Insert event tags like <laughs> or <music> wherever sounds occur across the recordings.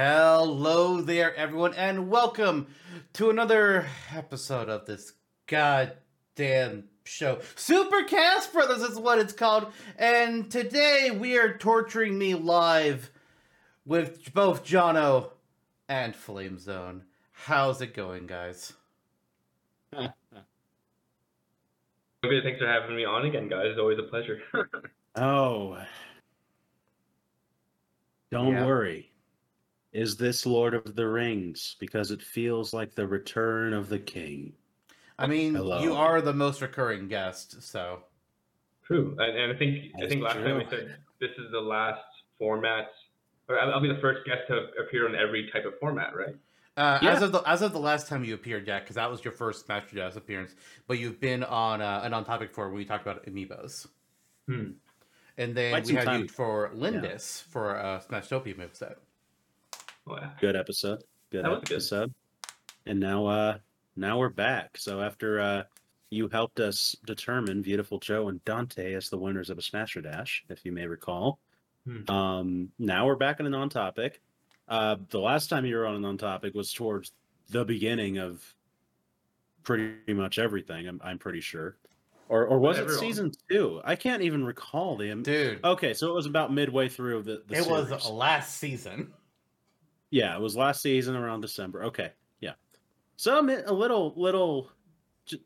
Hello there, everyone, and welcome to another episode of this goddamn show. Supercast Brothers is what it's called, and today we are torturing me live with both Jono and Flame Zone. How's it going, guys? <laughs> Okay, thanks for having me on again, guys. It's always a pleasure. <laughs> Oh. Don't Yeah. worry. Is this Lord of the Rings? Because it feels like the return of the king. I mean, Hello. you are the most recurring guest, so True, and, and I think I think last time we said this is the last format, or I'll I'll be the first guest to appear on every type of format, right? Uh, Yeah. As of the as of the last time you appeared, yeah, because that was your first Master Jazz appearance, but you've been on uh, an on topic for when we talked about amiibos, Hmm. and then Quite we had time you ago. for Lyndis for uh, Smashtopia moveset. Yeah. Good episode. Good That was good. episode. And now uh now we're back. So after uh you helped us determine Viewtiful Joe and Dante as the winners of a Smasher Dash, if you may recall. Hmm. Um now we're back on a non-topic. Uh the last time you were on a non-topic was towards the beginning of pretty much everything, I'm I'm pretty sure. Or or was it season two? I can't even recall the Dude, Okay, so it was about midway through the, the it was last season. Yeah, it was last season around December. Okay, yeah. So I'm a little, little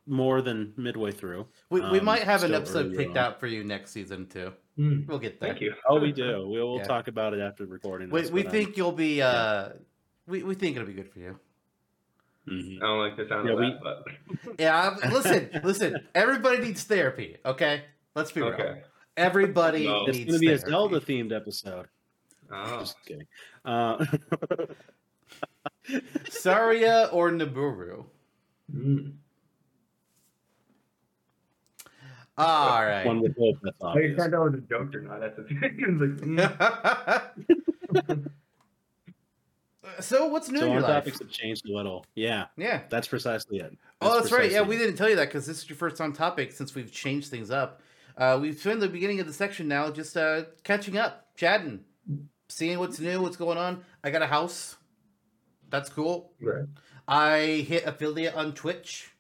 more than midway through. We, we Um, might have an episode picked on. out for you next season too. Hmm. We'll get there. Thank you. Oh, we do. We'll, we'll Yeah. talk about it after recording. We, this, we but, um, think you'll be. Uh, we we think it'll be good for you. mhm. I don't like the sound Yeah, of we- that, but <laughs> Yeah, I'm- listen, listen. Everybody needs therapy. Okay, let's be real. Everybody No. It's going to be a. Zelda themed episode. Oh, Just kidding. Uh, <laughs> Saria or Nabooru. Hmm. All right. one would hope that's I obvious. can't tell if it's a joke or not. That's the thing. <laughs> It's like, <laughs> so what's new So in our your life? topics have changed a little. Yeah, Yeah. that's precisely it. Oh, that's right. Yeah, precisely we didn't tell you that because this is your first on topic since we've changed things up. Uh, we've spent the beginning of the section now just uh, catching up, chatting, seeing what's new, what's going on. I got a house. That's cool. right. I hit affiliate on Twitch,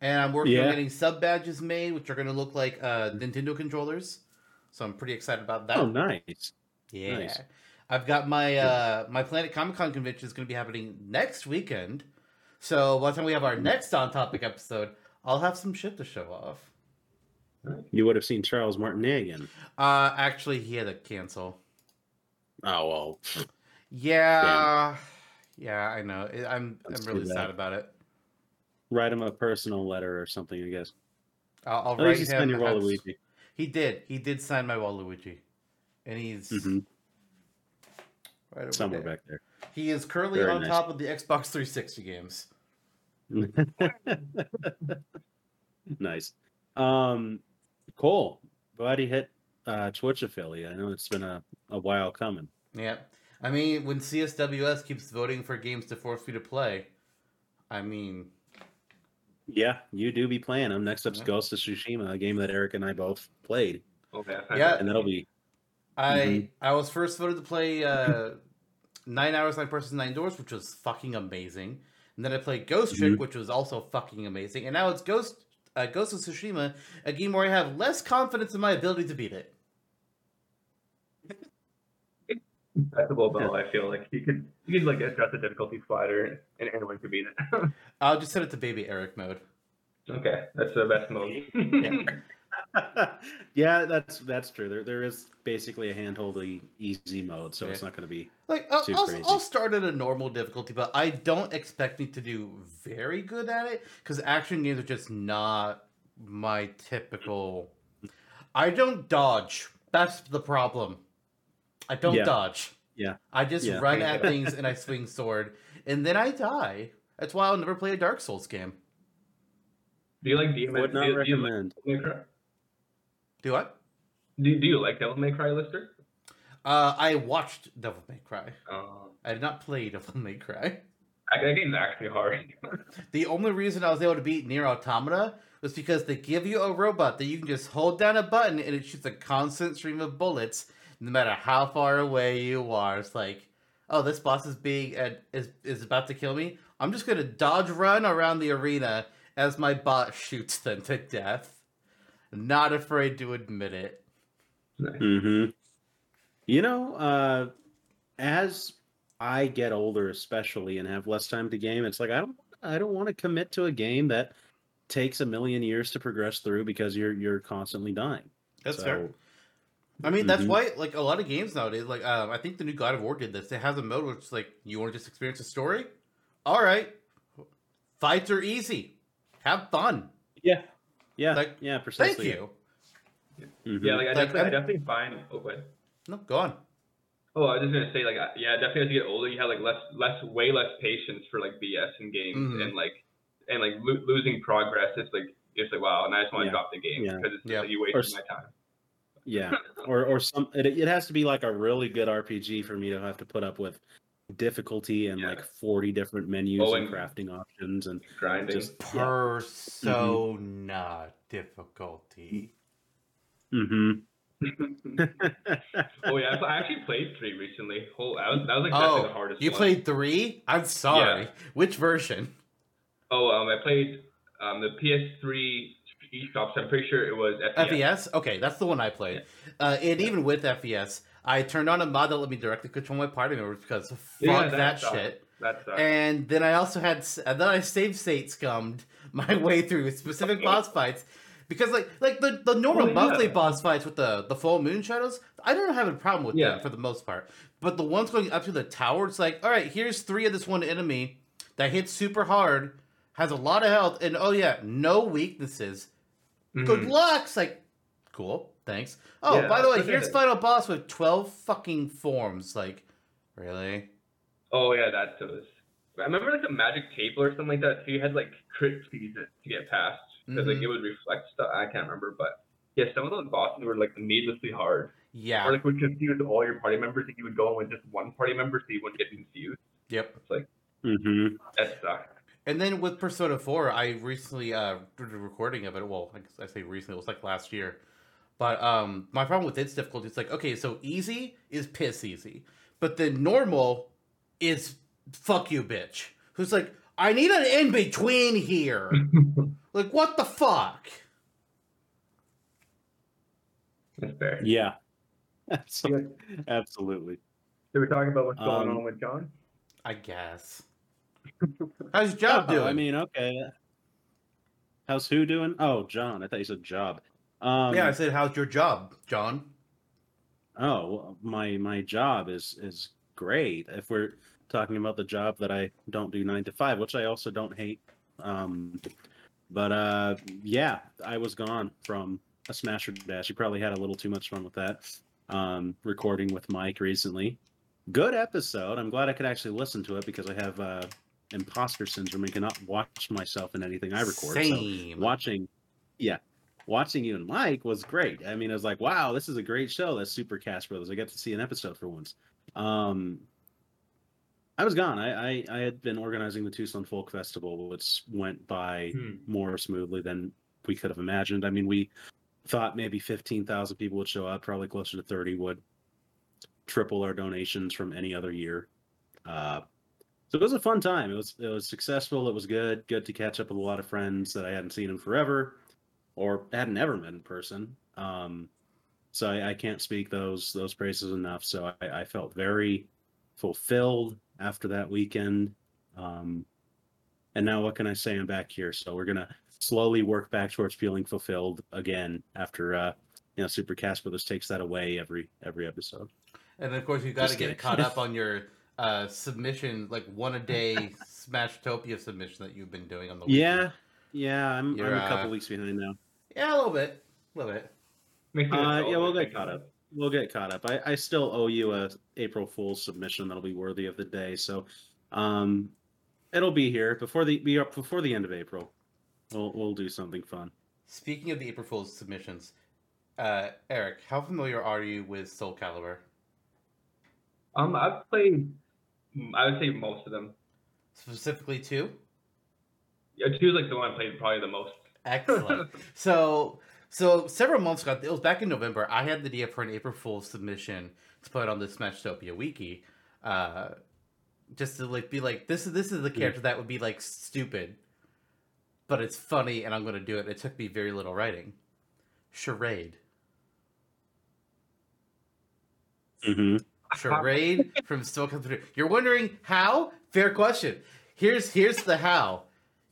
and I'm working on getting sub badges made, which are going to look like uh, Nintendo controllers. So I'm pretty excited about that. Oh, nice. Yeah. Nice. I've got my uh my Planet Comic Con convention is going to be happening next weekend. So by the time we have our next on topic episode, I'll have some shit to show off. You would have seen Charles Martinet again. Uh actually he had to cancel. Oh well. Yeah. Yeah, I know. I'm That's I'm really sad about it. Write him a personal letter or something. I guess. I'll, I'll write least him. your Waluigi. He did. He did sign my Waluigi. And he's hmm right over Somewhere there. back there. He is currently Very on nice. top of the Xbox 360 games. <laughs> nice. Um, cool. Glad he hit uh, Twitch affiliate. I know it's been a, a while coming. Yeah. I mean, when CSWS keeps voting for games to force you to play, I mean, Yeah, you do be playing them. Next up's Yeah. Ghost of Tsushima, a game that Eric and I both played, Okay. Yeah. and that'll be I Mhm. I was first voted to play uh, <laughs> Nine Hours, Nine Persons, Nine Doors, which was fucking amazing. And then I played Ghost Trick, Mhm. which was also fucking amazing. And now it's Ghost uh, Ghost of Tsushima, a game where I have less confidence in my ability to beat it. Acceptable though. I feel like you could you could like adjust the difficulty slider and anyone could beat it. <laughs> I'll just set it to Baby Eric mode. okay, that's the best mode. yeah, <laughs> that's that's true. There there is basically a handholdy easy mode, so it's not going to be. Like I'll, Too I'll, crazy. I'll start at a normal difficulty, but I don't expect me to do very good at it because action games are just not my typical. I don't dodge. That's the problem. I don't Yeah. dodge. Yeah. I just Yeah. run at <laughs> things and I swing sword, and then I die. That's why I'll never play a Dark Souls game. do you like Demon? Would not do, you- do you like recommend. Devil May Cry? Do what? Do, do you like Devil May Cry, Lister? Uh, I watched Devil May Cry. Uh, I did not play Devil May Cry. that game's actually hard. <laughs> The only reason I was able to beat NieR Automata was because they give you a robot that you can just hold down a button and it shoots a constant stream of bullets no matter how far away you are. It's like, oh, this boss is being and is is about to kill me. I'm just gonna dodge run around the arena as my bot shoots them to death. Not afraid to admit it. Nice. hmm You know, uh, as I get older, especially, and have less time to game, it's like I don't, I don't want to commit to a game that takes a million years to progress through because you're you're constantly dying. That's So, fair. I mean, that's Mhm. why like a lot of games nowadays, like um, I think the new God of War did this. It has a mode which is like you want to just experience a story. All right, fights are easy. Have fun. Yeah, yeah, Like, yeah. Thank Precisely. you. Mhm. Yeah, like I Like, definitely, I I'm- definitely find. Oh, wait. No, go on. Oh, I was just gonna say, like, yeah, definitely as you get older, you have like less, less, way less patience for like BS in games, Mhm. and like, and like lo- losing progress. It's like, it's like, wow, and I just want to Yeah. drop the game Yeah. because it's just, Yeah. like, you Or wasted s- my time. Yeah, or or some. It, it has to be like a really good RPG for me to have to put up with difficulty and Yeah. like forty different menus Oh, and and- crafting options and Grinding. just yeah. Persona difficulty. hmm <laughs> oh yeah, I, I actually played three recently. Whole, that was that was like Oh, definitely the hardest. You one. played three? I'm sorry. Which version? Oh, um, I played um the PS3 eShops. I'm pretty sure it was FPS. FES? Okay, that's the one I played. Uh, and even with FES, I turned on a mod that let me directly control my party members because fuck Yeah, that, sucked. shit. That sucks. And then I also had, and then I save state scummed <laughs> my way through specific boss fights. Because like like the, the normal yeah. monthly boss fights with the, the full moon shadows, I don't have a problem with Yeah. them for the most part. But the ones going up to the tower, it's like, all right, here's three of this one enemy that hits super hard, has a lot of health, and oh yeah, no weaknesses. Good Mhm. luck. It's like, cool, thanks. Oh, Yeah, by the way, here's it. final boss with twelve fucking forms. Like, really? Oh yeah, that was. I remember like a magic table or something like that. So you had like crit fees to to get past because like Mhm. it would reflect stuff. I can't remember, but yeah, some of those bosses were like needlessly hard, Yeah. or like would confuse all your party members. Like you would go in with just one party member, so you wouldn't get confused. Yep. It's like hmm that sucked. And then with Persona 4, I recently uh did a recording of it. Well, I, I say recently, it was like last year. But um my problem with its difficulty is like, okay, so easy is piss easy. But then normal is fuck you bitch. Who's like, I need an in between here. <laughs> like what the fuck? That's fair. Yeah, <laughs> absolutely. absolutely. So we're talking about what's going Um, on with John. I guess. How's <laughs> job Oh, doing? I mean, okay. How's who doing? Oh, John. I thought you said job. Um, yeah, I said, how's your job, John? Oh, my my job is is great. If we're talking about the job that I don't do nine to five, which I also don't hate. Um, but uh, yeah, I was gone from a Smasher Dash. You probably had a little too much fun with that. Um, recording with Mike recently. Good episode. I'm glad I could actually listen to it because I have uh, imposter syndrome and cannot watch myself in anything I record. So Same. watching yeah watching you and mike was great i mean I was like wow this is a great show that's super cast brothers i get to see an episode for once um i was gone i i, I had been organizing the tucson folk festival which went by Hmm. more smoothly than we could have imagined i mean we thought maybe 15000 people would show up probably closer to 30 would triple our donations from any other year uh so it was a fun time. It was it was successful. It was good. Good to catch up with a lot of friends that I hadn't seen in forever, or hadn't ever met in person. Um, so I, I can't speak those those praises enough. So I, I felt very fulfilled after that weekend. Um, and now what can I say? I'm back here. So we're gonna slowly work back towards feeling fulfilled again after uh, you know Supercast Brothers takes that away every every episode. And then, of course, you've got to get caught up on your uh, submission, like one a day <laughs> Smashtopia submission that you've been doing on the Yeah, weekend. yeah. I'm, I'm a couple uh, weeks behind now. yeah, a little bit, a little bit. Uh, yeah, we'll get caught up. We'll get caught up. I, I still owe you a April Fool's submission that'll be worthy of the day. So, um, it'll be here before the be up before the end of April. We'll we'll do something fun. Speaking of the April Fool's submissions, uh, Eric, how familiar are you with Soul Calibur? Um, I've played. I would say most of them. Specifically, two. Yeah, two is like the one I played probably the most. Excellent. <laughs> so, so several months ago, it was back in November. I had the idea for an April Fool's submission to put on the Smashtopia wiki. uh, just to like be like this is this is the character that would be like stupid, but it's funny and I'm gonna do it. It took me very little writing. Charade. hmm Charade from Still Comes Through. You're wondering how? Fair question. Here's here's the how.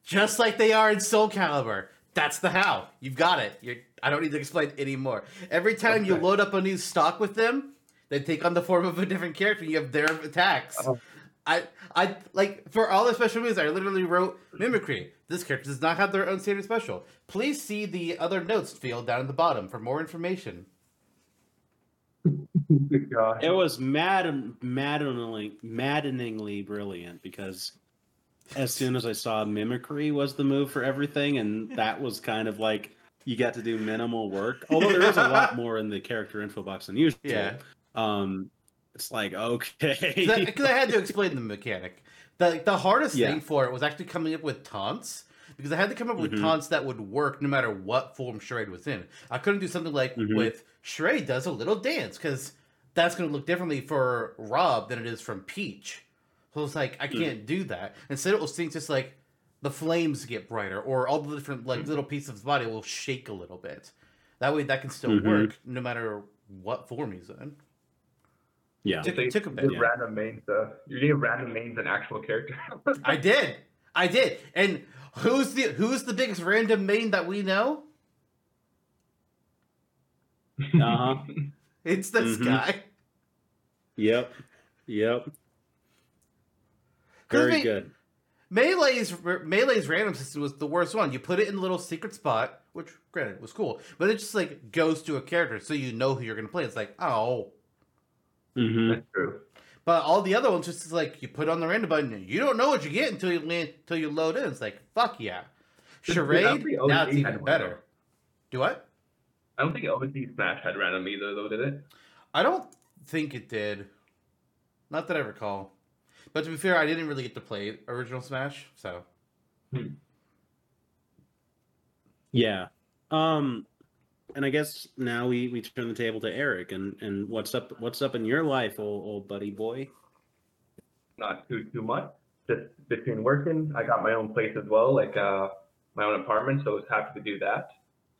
Just like they are in Soul Calibur. That's the how. You've got it. You're, I don't need to explain anymore. Every time you load up a new stock with them, they take on the form of a different character. and You have their attacks. Oh. I I like for all the special moves. I literally wrote mimicry. This character does not have their own standard special. Please see the other notes field down at the bottom for more information. <laughs> It was mad, maddeningly, maddeningly brilliant because as soon as I saw mimicry was the move for everything, and <laughs> that was kind of like you got to do minimal work. Although there is a lot <laughs> more in the character info box than usual. Yeah. Um, it's like okay. because I, had to explain the mechanic. The the hardest Yeah. thing for it was actually coming up with taunts because I had to come up with Mhm. taunts that would work no matter what form charade was in. I couldn't do something like Mhm. with charade does a little dance because that's going to look differently for Rob than it is from Peach. So it's like I Mm. can't do that. Instead, it will seem just like the flames get brighter or all the different like little pieces of his body will shake a little bit. That way, that can still Mhm. work no matter what form he's in. yeah. Took- So you took a did bit. random main stuff. You're getting random mains an actual character. I did. I did. And who's the who's the biggest random main that we know? Uh-huh. <laughs> It's this Mhm. guy. Yep. Yep. 'Cause Very me- good. Melee's Melee's random system was the worst one. You put it in a little secret spot, which granted was cool, but it just like goes to a character so you know who you're gonna play. It's like, oh. mm-hmm. That's true. But all the other ones just like you put on the random button, and you don't know what you get until you land until you load in. It's like, fuck yeah. Dude, dude, Charade, every now it's even better. Do what? I don't think OC Smash had random either, though, did it? I don't think it did. Not that I recall. But to be fair, I didn't really get to play original Smash, so Yeah. Um and I guess now we, we turn the table to Eric and, and what's up what's up in your life, old old buddy boy? Not too too much. Just between working, I got my own place as well, like uh, my own apartment, so I was happy to do that.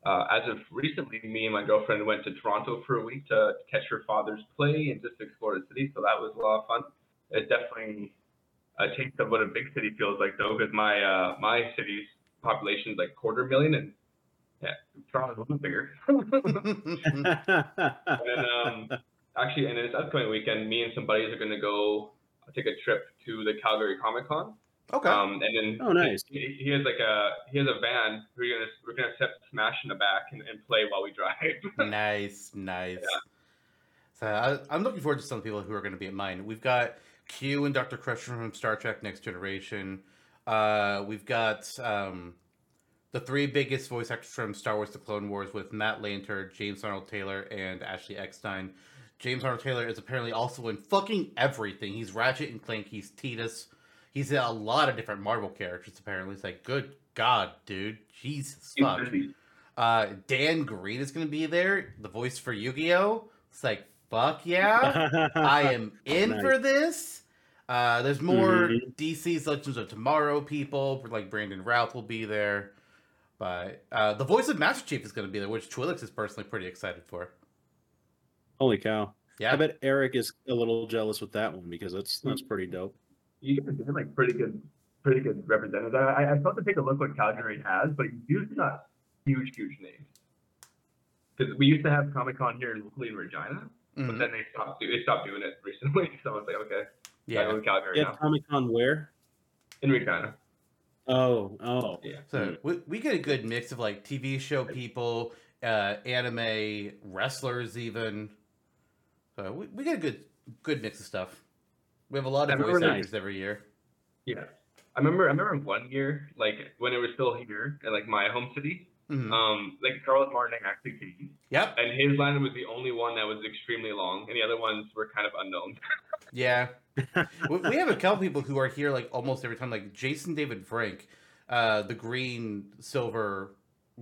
Uh, as of recently, me and my girlfriend went to Toronto for a week to catch her father's play and just explore the city, so that was a lot of fun. It's definitely a taste of what a big city feels like, though, because my uh, my city's population is like quarter million, and yeah, Toronto's a little bigger. <laughs> And then, um, actually, and this upcoming weekend, me and some buddies are going to go take a trip to the Calgary Comic Con. Okay. Um, and then Oh, nice. He, he has like a he has a van. We're gonna we're gonna set Smash in the back and, and play while we drive. <laughs> nice, nice. So I, I'm looking forward to some people who are going to be at mine. We've got Q and Dr. Crusher from Star Trek Next Generation. Uh, we've got um, the three biggest voice actors from Star Wars: The Clone Wars with Matt Lanter, James Arnold Taylor, and Ashley Eckstein. James Arnold Taylor is apparently also in fucking everything. He's Ratchet and Clank. He's Tidus. He's in a lot of different Marvel characters. Apparently, it's like, good God, dude, Jesus fuck. Uh, Dan Green is going to be there, the voice for Yu Gi Oh. It's like, fuck yeah, <laughs> I am in Nice. for this. Uh, there's more Mhm. DC's Legends of Tomorrow people, like Brandon Routh will be there. But uh, the voice of Master Chief is going to be there, which Twilix is personally pretty excited for. Holy cow. Yeah, I bet Eric is a little jealous with that one because that's that's pretty dope. You guys are like pretty good pretty good representatives. I I, I thought to take a look what Calgary has, but usually not huge huge names. Because we used to have Comic Con here locally in Regina, but Mhm. then they stopped they stopped doing it recently. <laughs> So I was like, okay, yeah, yeah. go to Calgary Yeah, Comic Con where? in Regina. Oh, oh. Yeah. So we, we get a good mix of like TV show people, uh, anime wrestlers, even. So we, we get a good good mix of stuff. We have a lot of voice actors every year. Yeah. I remember I remember one year, like when it was still here in like my home city, Mhm. um, like Charles Martinet actually came. Yep. And his line was the only one that was extremely long, and the other ones were kind of unknown. <laughs> Yeah. we, we have a couple people who are here like almost every time, like Jason David Frank, uh, the green silver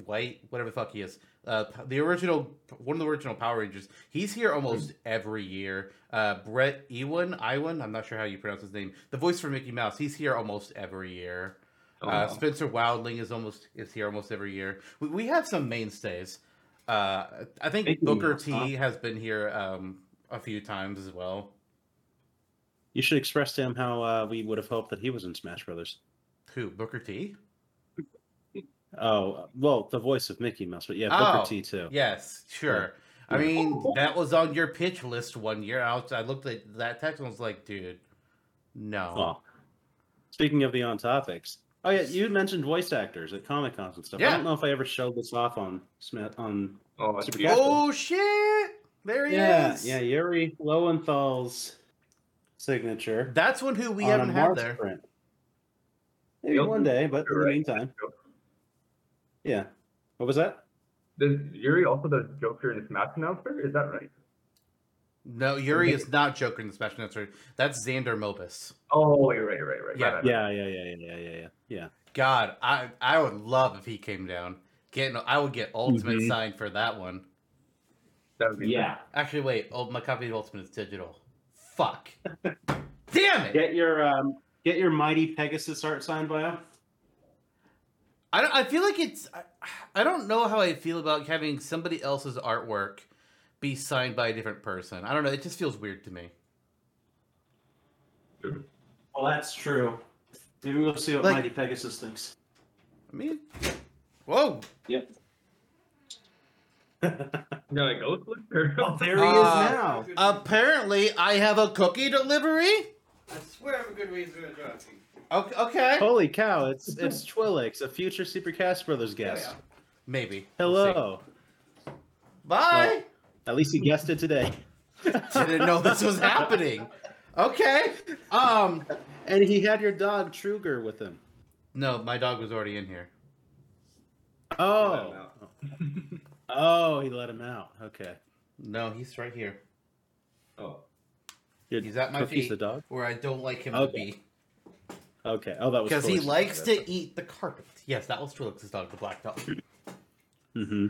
White, whatever the fuck he is. Uh, the original, one of the original Power Rangers. He's here almost every year. Uh, Brett Ewan, Iwan, I'm not sure how you pronounce his name. The voice for Mickey Mouse. He's here almost every year. Oh, Uh, Spencer Wilding is almost is here almost every year. We, we have some mainstays. Uh, I think Mickey Booker Mouse, T huh? has been here um, a few times as well. You should express to him how uh, we would have hoped that he was in Smash Brothers. Who? Booker T? Oh, well, the voice of Mickey Mouse, but yeah, Booker Oh, T too. Yes, sure. I mean, that was on your pitch list one year. I, was, I looked at that text and was like, dude, no. Well, speaking of the on topics, oh yeah, you mentioned voice actors at Comic Cons and stuff. Yeah. I don't know if I ever showed this off on Smith on. Oh, Super. Oh shit! There he Yeah, is. yeah, Yuri Lowenthal's signature That's one who we haven't had there. print. Maybe Yep. one day, but in the You're meantime, yeah. What was that? Does Yuri also does Joker in the Smash announcer? Is that right? No, Yuri is not Joker in the special answer. That's Xander Mobus. Oh, you're right, right, right. Yeah. Right, right. Yeah, yeah, yeah, yeah, yeah, yeah, yeah. yeah. God, I I would love if he came down. Getting, I would get Ultimate Mhm. signed for that one. That would be Yeah. Actually, wait. Oh, my copy of Ultimate is digital. Fuck. <laughs> Damn it! Get your um, get your mighty Pegasus art signed by him. I don't, I feel like it's. I, I don't know how I feel about having somebody else's artwork be signed by a different person. I don't know. It just feels weird to me. Well, that's true. Maybe we'll see what Like- mighty Pegasus thinks. I mean, whoa. Yep. <laughs> No, like Ghost Lister. oh, there he Uh, is now. Apparently, I have a cookie delivery. I swear I have a good reason to address you. Okay. okay. Holy cow! It's <laughs> it's Twilix, a future Super Cast Brothers guest. yeah. Maybe. We'll Hello. see. Bye. At least he guessed it today. <laughs> Didn't know this was happening. Okay. Um. And he had your dog Truger with him. No, my dog was already in here. Oh. <laughs> Oh, he let him out. Okay. No, he's right here, oh. Your He's at my Cookie's feet. the dog. where I don't like him to Okay. be. Okay. Oh, that was Because he likes to eat the carpet. Yes, that was Twilix's dog, the black dog. Mm-hmm.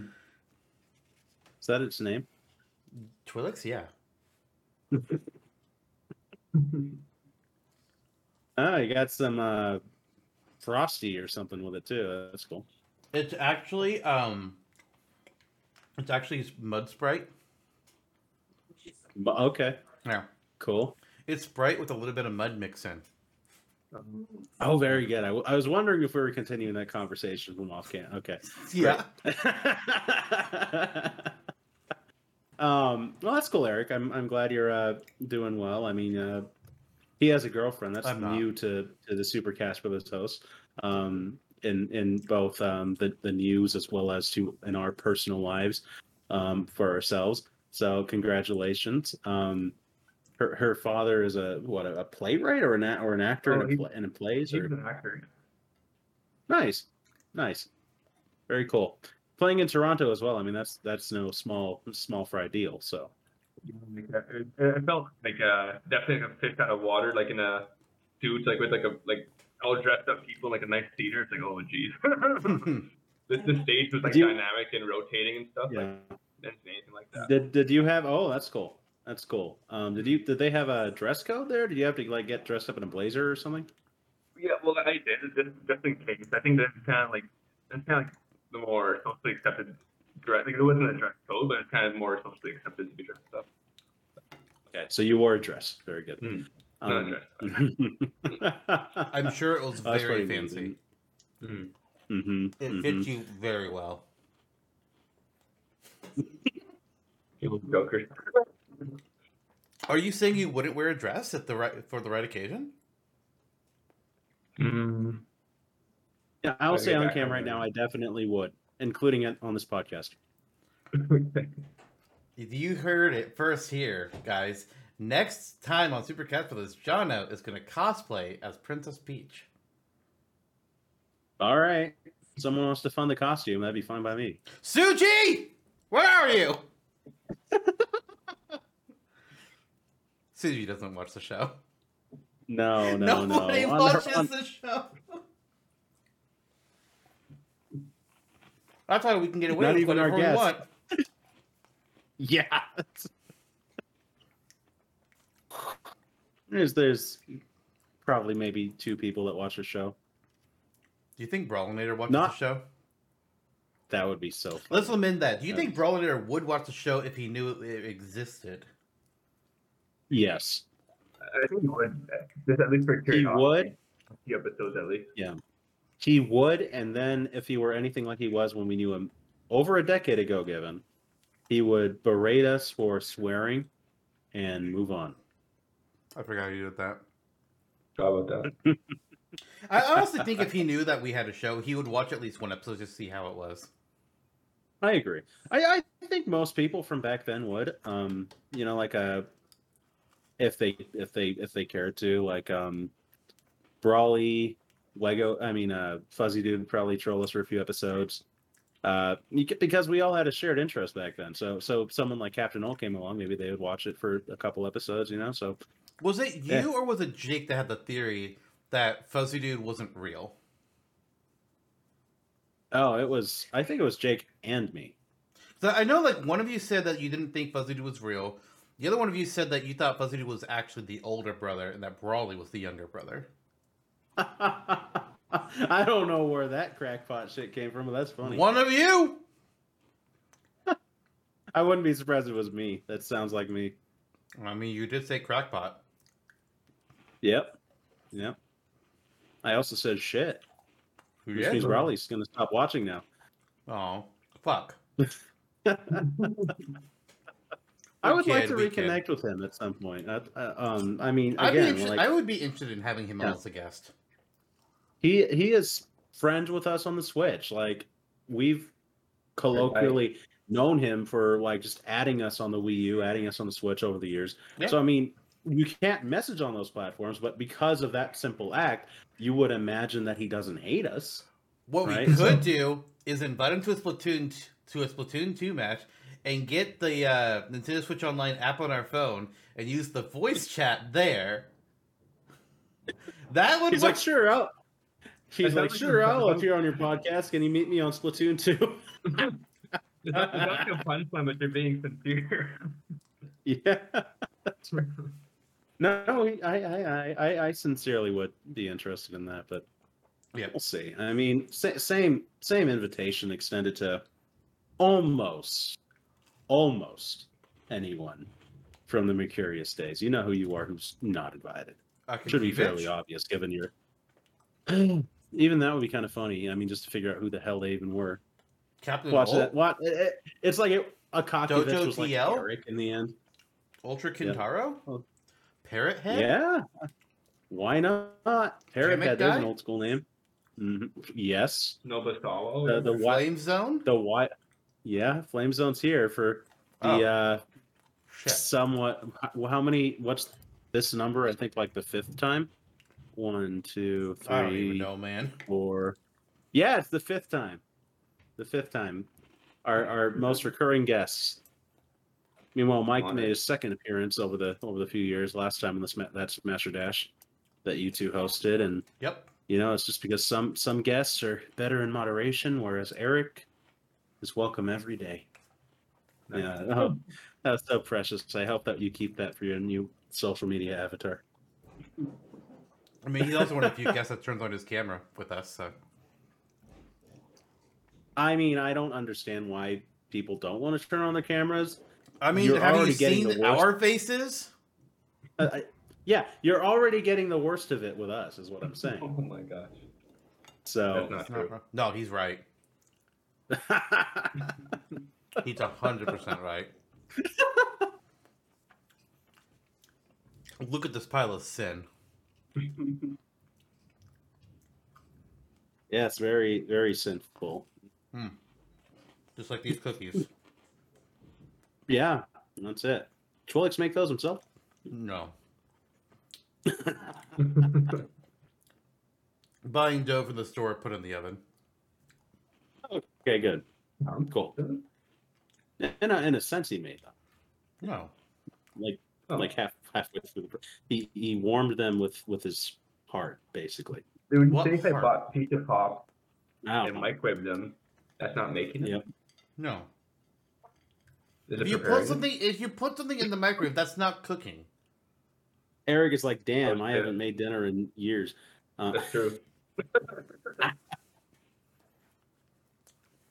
Is that its name? Twilix, yeah. <laughs> Oh, you got some uh, frosty or something with it too. That's cool. It's actually um, it's actually mud sprite. Okay. Yeah, Cool. it's Sprite with a little bit of mud mix in. Oh, very good. I, w- I was wondering if we were continuing that conversation from off cam. Okay. Yeah. <laughs> um. Well, that's cool, Eric. I'm I'm glad you're uh, doing well. I mean, uh, he has a girlfriend. That's I'm not. new to to the Supercast Brothers host. Um, in in both um the the news as well as to in our personal lives, um, for ourselves. So congratulations. Um, her her father is a what a, playwright or an or an actor Oh, in, a he- in a plays He's or an actor. Nice, nice, very cool. Playing in Toronto as well. I mean, that's that's no small small fry deal. So uh, It, felt like uh, definitely like a fish out of water, like in a suit, like with like a like all dressed up people, like a nice theater. It's like, oh geez. <laughs> the, the stage was like you- dynamic and rotating and stuff. yeah. Like anything like that. Did did you have? Oh, that's cool. That's cool. Um, did you did they have a dress code there? Did you have to like get dressed up in a blazer or something? Yeah, well, I did just just in case. I think that's kind of like that's kind of like the more socially accepted dress. Like it wasn't a dress code, but it's kind of more socially accepted to be dressed up. Okay, so you wore a dress. Very good. Hmm. Um, <laughs> I'm sure it was very pretty fancy. amazing. Mm-hmm. Mhm, It mhm. fits you very well. <laughs> Joker. Are you saying you wouldn't wear a dress at the right for the right occasion? Mm. Yeah, I'll say on back cam right now. I definitely would, including it on this podcast. If <laughs> you heard it first here, guys. Next time on Super Cat for this, Jono is going to cosplay as Princess Peach. All right, someone wants to fund the costume. That'd be fine by me. Suji, where are you? <laughs> Suji doesn't watch the show. No, no, no. Nobody On watches on- the show. I thought we can get away Not with even our whatever we guest. want. <laughs> Yeah. There's there's probably maybe two people that watch the show. Do you think Brawlinator watches Not- the show? That would be so. Fun. Let's amend that. Do you think Brawlinator would watch the show if he knew it existed? Yes, I think he would. Just at least for he would. A few episodes at least. Yeah. He would, and then if he were anything like he was when we knew him over a decade ago, given he would berate us for swearing and move on. I forgot you did that. How about that? <laughs> I honestly think if he knew that we had a show, he would watch at least one episode just to see how it was. I agree. I, I think most people from back then would. Um, you know, like a if they if they if they cared to, like um Brawly, Lego I mean uh Fuzzy Dude probably troll us for a few episodes. Uh because we all had a shared interest back then. So so someone like Captain Old came along, maybe they would watch it for a couple episodes, you know. So Was it you Yeah. or was it Jake that had the theory that Fuzzy Dude wasn't real? oh it was I think it was Jake and me. So I know like one of you said that you didn't think Fuzzy Dude was real. The other one of you said that you thought Fuzzy was actually the older brother and that Brawley was the younger brother. <laughs> I don't know where that crackpot shit came from, but that's funny. One of you. <laughs> I wouldn't be surprised if it was me. That sounds like me. I mean, you did say crackpot. Yep. Yep. I also said shit. Which did? means Raleigh's going to stop watching now. Oh, fuck. <laughs> I would like to we kid. reconnect with him at some point. Uh, uh, um, I mean, again, interested, like, I would be interested in having him Yeah. as a guest. he he is friends with us on the Switch. Like we've colloquially known him for like just adding us on the Wii U, adding us on the Switch over the years. Yeah. So I mean, you can't message on those platforms, but because of that simple act, you would imagine that he doesn't hate us. What Right. we could do is invite him to a Splatoon t- to a Splatoon two match and get the uh, Nintendo Switch Online app on our phone and use the voice chat there. That would He's work. like, sure, I'll. He's That like, sure, like a I'll fun- appear on your podcast. Can you meet me on Splatoon 2? It's not, it's a punchline, but you're being sincere. yeah. No, he- I, I, I, I, I sincerely would be interested in that, but Yeah. we'll see. I mean, sa- same, same invitation extended to almost, almost anyone from the Mercurius days. You know who you are, who's not invited. I can Should be bitch. fairly obvious, given your. <clears throat> Even that would be kind of funny. I mean, just to figure out who the hell they even were. Captain Watch Ult- that. What? It, it- it's like it, a cocky Dojo bitch was like TL? Eric in the end. Ultra Yeah. Kintaro, Oh. Parrot Head. Yeah. Why not? Parrot Head, there's an old school name. hmm Yes. Nobusawa. The, the white. Flame Zone. The white. Yeah, Flame Zone's here for the Oh. uh Shit. somewhat. How, how many? What's this number? I think like the fifth time. One, two, three. two, I don't even know, man. four. Yeah, it's the fifth time. The fifth time. Our our most recurring guests. Meanwhile, Mike made it. his second appearance over the over the few years. Last time in the Sma- that Smasher Dash that you two hosted, and Yep. you know it's just because some some guests are better in moderation, whereas Eric is welcome every day. Yeah, oh, that's so precious. I hope that you keep that for your new social media avatar. I mean, he's also one of the few guests that turns on his camera with us. So I mean, I don't understand why people don't want to turn on their cameras. I mean, You're have you seen the worst- our faces? Uh, I, yeah, you're already getting the worst of it with us, is what I'm saying. <laughs> Oh my gosh. So, That's not true. No, he's right. <laughs> He's hundred percent right. Look at this pile of sin. <laughs> yeah, it's very, very sinful. Hmm. Just like these cookies. Yeah, that's it. Twilix make those himself. No. <laughs> Buying dough from the store, put in the oven. Okay, good, Sounds cool. good. In a, in a sense, he made them No. like Oh. like half halfway through the. He he warmed them with with his heart, basically. Dude, What think I bought pizza pop I and don't microwaved them, That's not making it. Yep. No. Is If you preparing put something, if you put something in the microwave, that's not cooking. Eric is like, damn, I haven't made dinner in years. Uh, That's true. <laughs> <laughs>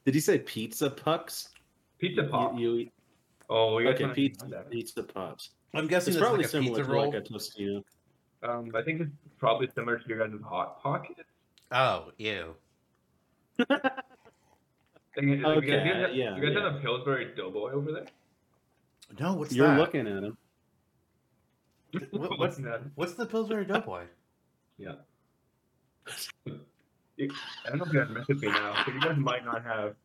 did you say pizza pucks? Pizza You- pop. You, eat oh, we got okay, pizza pizza pups. I'm guessing It's it's probably like a similar pizza to roll. like a Tostino. Um, I think it's probably similar to your guys' hot pocket. Oh, ew. Thing is, like, you guys, Okay, you guys have, yeah, you guys yeah. have a Pillsbury Doughboy over there? No, what's that? You're that? looking at him. What- <laughs> what's that? What's the Pillsbury Doughboy? Yeah. <laughs> You- I don't know if you guys messaged me now, but you guys might not have.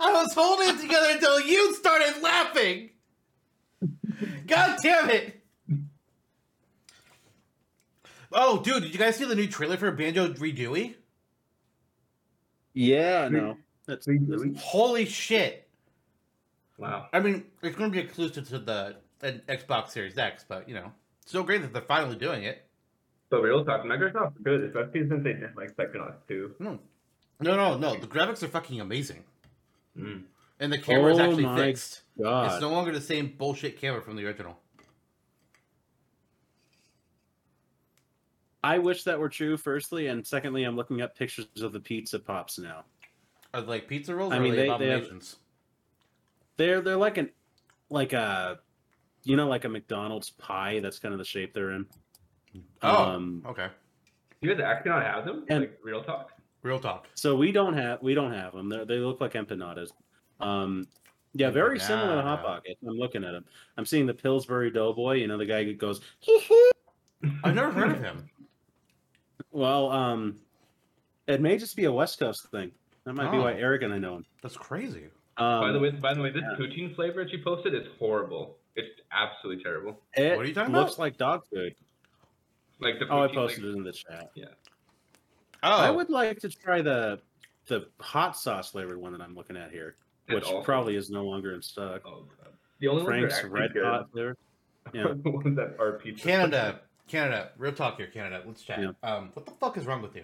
I was holding it together until you started laughing. God damn it! Oh, dude, did you guys see the new trailer for Banjo Redooey? yeah, no. That's, that's- Holy shit! Wow. I mean, it's going to be exclusive to the uh, Xbox Series X, but you know, so great that they're finally doing it. But real talk, Microsoft's good, especially since they did like Psychonauts 2. No, no, no. The graphics are fucking amazing, Mm. and the camera is Oh actually my fixed. God. It's no longer the same bullshit camera from the original. I wish that were true, firstly, and secondly, I'm looking up pictures of the pizza pops now. Are they like pizza rolls I or mean, are they, they- they have- abominations? They're they're like an like a you know like a McDonald's pie. That's kind of the shape they're in. Oh, Um, okay. You guys actually not have them? And- like real talk? Real talk. So we don't have we don't have them. They're, they look like empanadas. Um, yeah, very similar to Hot Empanada. Pocket. I'm looking at them. I'm seeing the Pillsbury Doughboy. You know the guy who goes. <laughs> I've never heard of him. Well, um, it may just be a West Coast thing. That might be why Oh. Eric and I know him. That's crazy. Um, by the way, by the way, this yeah. poutine flavor that you posted is horrible. It's absolutely terrible. it What are you talking looks about? like dog food. Like the Oh, I posted like, it in the chat. Yeah. Oh, I would like to try the the hot sauce flavored one that I'm looking at here, it's which awful. probably is no longer in stock. Oh, God. The only Frank's ones Red good Hot flavor. <laughs> Yeah. are the ones that are pizza. Canada, Canada. Real talk here, Canada. Let's chat. Yeah. Um, what the fuck is wrong with you?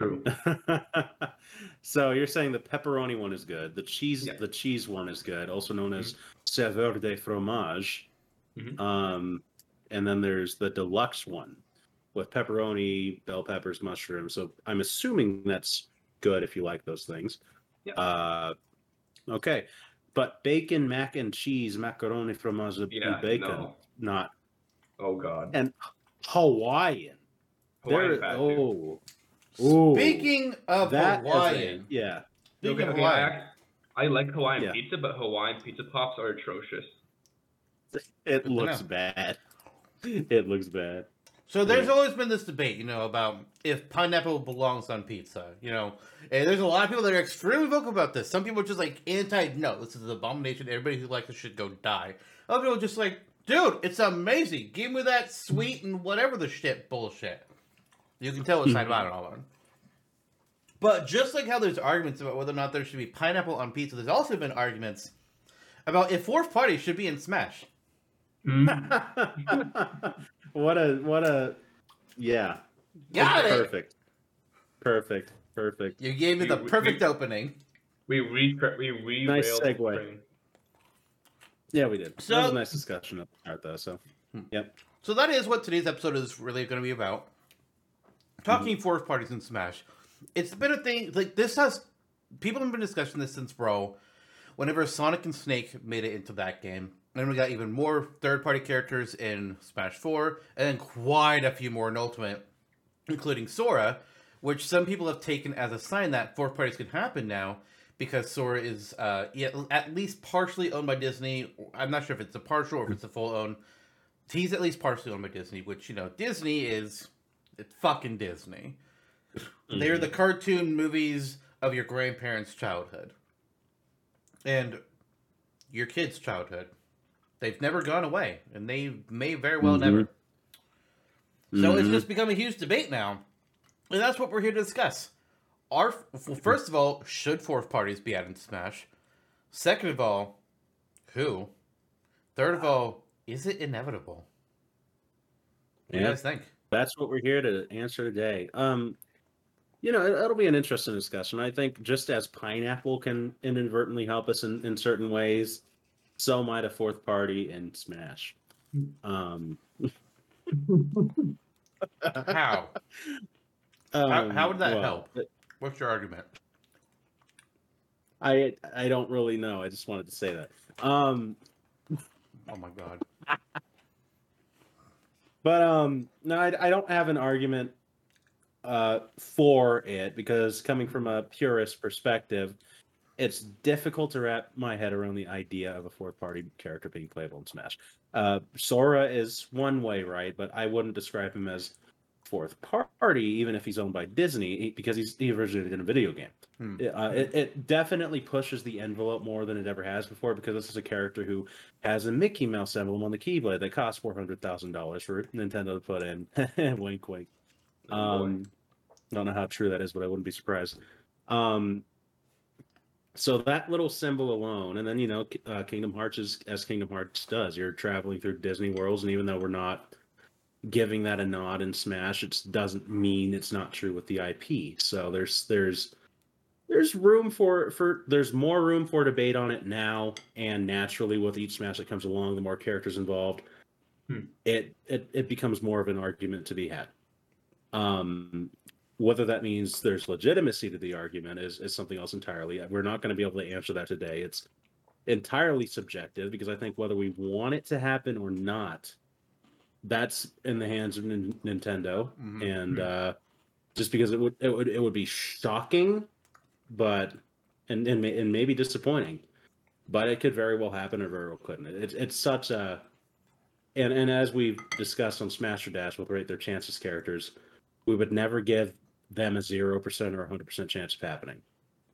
True. <laughs> so you're saying the pepperoni one is good. The cheese Yeah. the cheese one is good, also known as saveur de fromage. Mhm. Um, and then there's the deluxe one with pepperoni, bell peppers, mushrooms. So I'm assuming that's good if you like those things. Yeah. Uh, okay, but bacon, mac and cheese, macaroni, fromage, Yeah, bacon, no. not Oh God. and Hawaiian. Hawaiian There, oh, Ooh. Speaking of that is a- Hawaiian, yeah. speaking Okay, of okay, I, Hawaiian, act- I like Hawaiian Yeah. pizza, but Hawaiian pizza pops are atrocious. It to looks bad. <laughs> It looks bad. So there's Yeah. always been this debate, you know, about if pineapple belongs on pizza. You know, and there's a lot of people that are extremely vocal about this. Some people are just like anti, no, this is an abomination. Everybody who likes this should go die. Other people are just like, dude, it's amazing. Give me that sweet and whatever the shit bullshit. You can tell what side about it all on. But just like how there's arguments about whether or not there should be pineapple on pizza, there's also been arguments about if fourth party should be in Smash. Mm. <laughs> what a what a yeah. Got it. Perfect. Perfect. Perfect. You gave me the We- we- perfect we- opening. we re we re Nice segue. Yeah, we did. So- that was a nice discussion at the start though, so hmm. yep. So that is what today's episode is really going to be about. Talking fourth parties in Smash. It's been a thing like this has people have been discussing this since Brawl. Whenever Sonic and Snake made it into that game, and then we got even more third party characters in Smash Four, and then quite a few more in Ultimate, including Sora, which some people have taken as a sign that fourth parties can happen now because Sora is uh, at least partially owned by Disney. I'm not sure if it's a partial or if it's a full own he's at least partially owned by Disney, which you know Disney is it's fucking Disney. They're the cartoon movies of your grandparents' childhood and your kids' childhood. They've never gone away, and they may very well Mhm. never. So it's Mhm. just become a huge debate now, and that's what we're here to discuss. Are well, first of all, should fourth parties be added to Smash? Second of all, who? Third of all, is it inevitable? What do you guys think? That's what we're here to answer today. Um, you know, it, it'll be an interesting discussion. I think just as pineapple can inadvertently help us in, in certain ways, so might a fourth party in Smash. Um, <laughs> How? How- how would that well, help? What's your argument? I I don't really know. I just wanted to say that. Um, Oh my god. <laughs> But um, no, I, I don't have an argument uh, for it because coming from a purist perspective, it's difficult to wrap my head around the idea of a fourth-party character being playable in Smash. Uh, Sora is one way, right? But I wouldn't describe him as fourth party, even if he's owned by Disney, because he's he originated in a video game. Hmm. It, uh, it, it definitely pushes the envelope more than it ever has before because this is a character who has a Mickey Mouse emblem on the keyblade that costs four hundred thousand dollars for Nintendo to put in. <laughs> wink, wink. Um, don't know how true that is, but I wouldn't be surprised. Um, so that little symbol alone, and then you know, uh, Kingdom Hearts is as Kingdom Hearts does. You're traveling through Disney worlds, and even though we're not giving that a nod in Smash, it doesn't mean it's not true with the IP. So there's there's there's room for for there's more room for debate on it now, and naturally with each Smash that comes along, the more characters involved, Hmm. it it it becomes more of an argument to be had. Um, whether that means there's legitimacy to the argument is, is something else entirely. We're not going to be able to answer that today. It's entirely subjective because I think whether we want it to happen or not, that's in the hands of Nin- Nintendo. Mhm. And Hmm. uh, just because it would it would it would be shocking, but and and, may, and maybe disappointing, but it could very well happen or very well couldn't. It's it's such a and and as we've discussed on Smash or Dash with rate their chances characters, we would never give them a zero percent or a hundred percent chance of happening.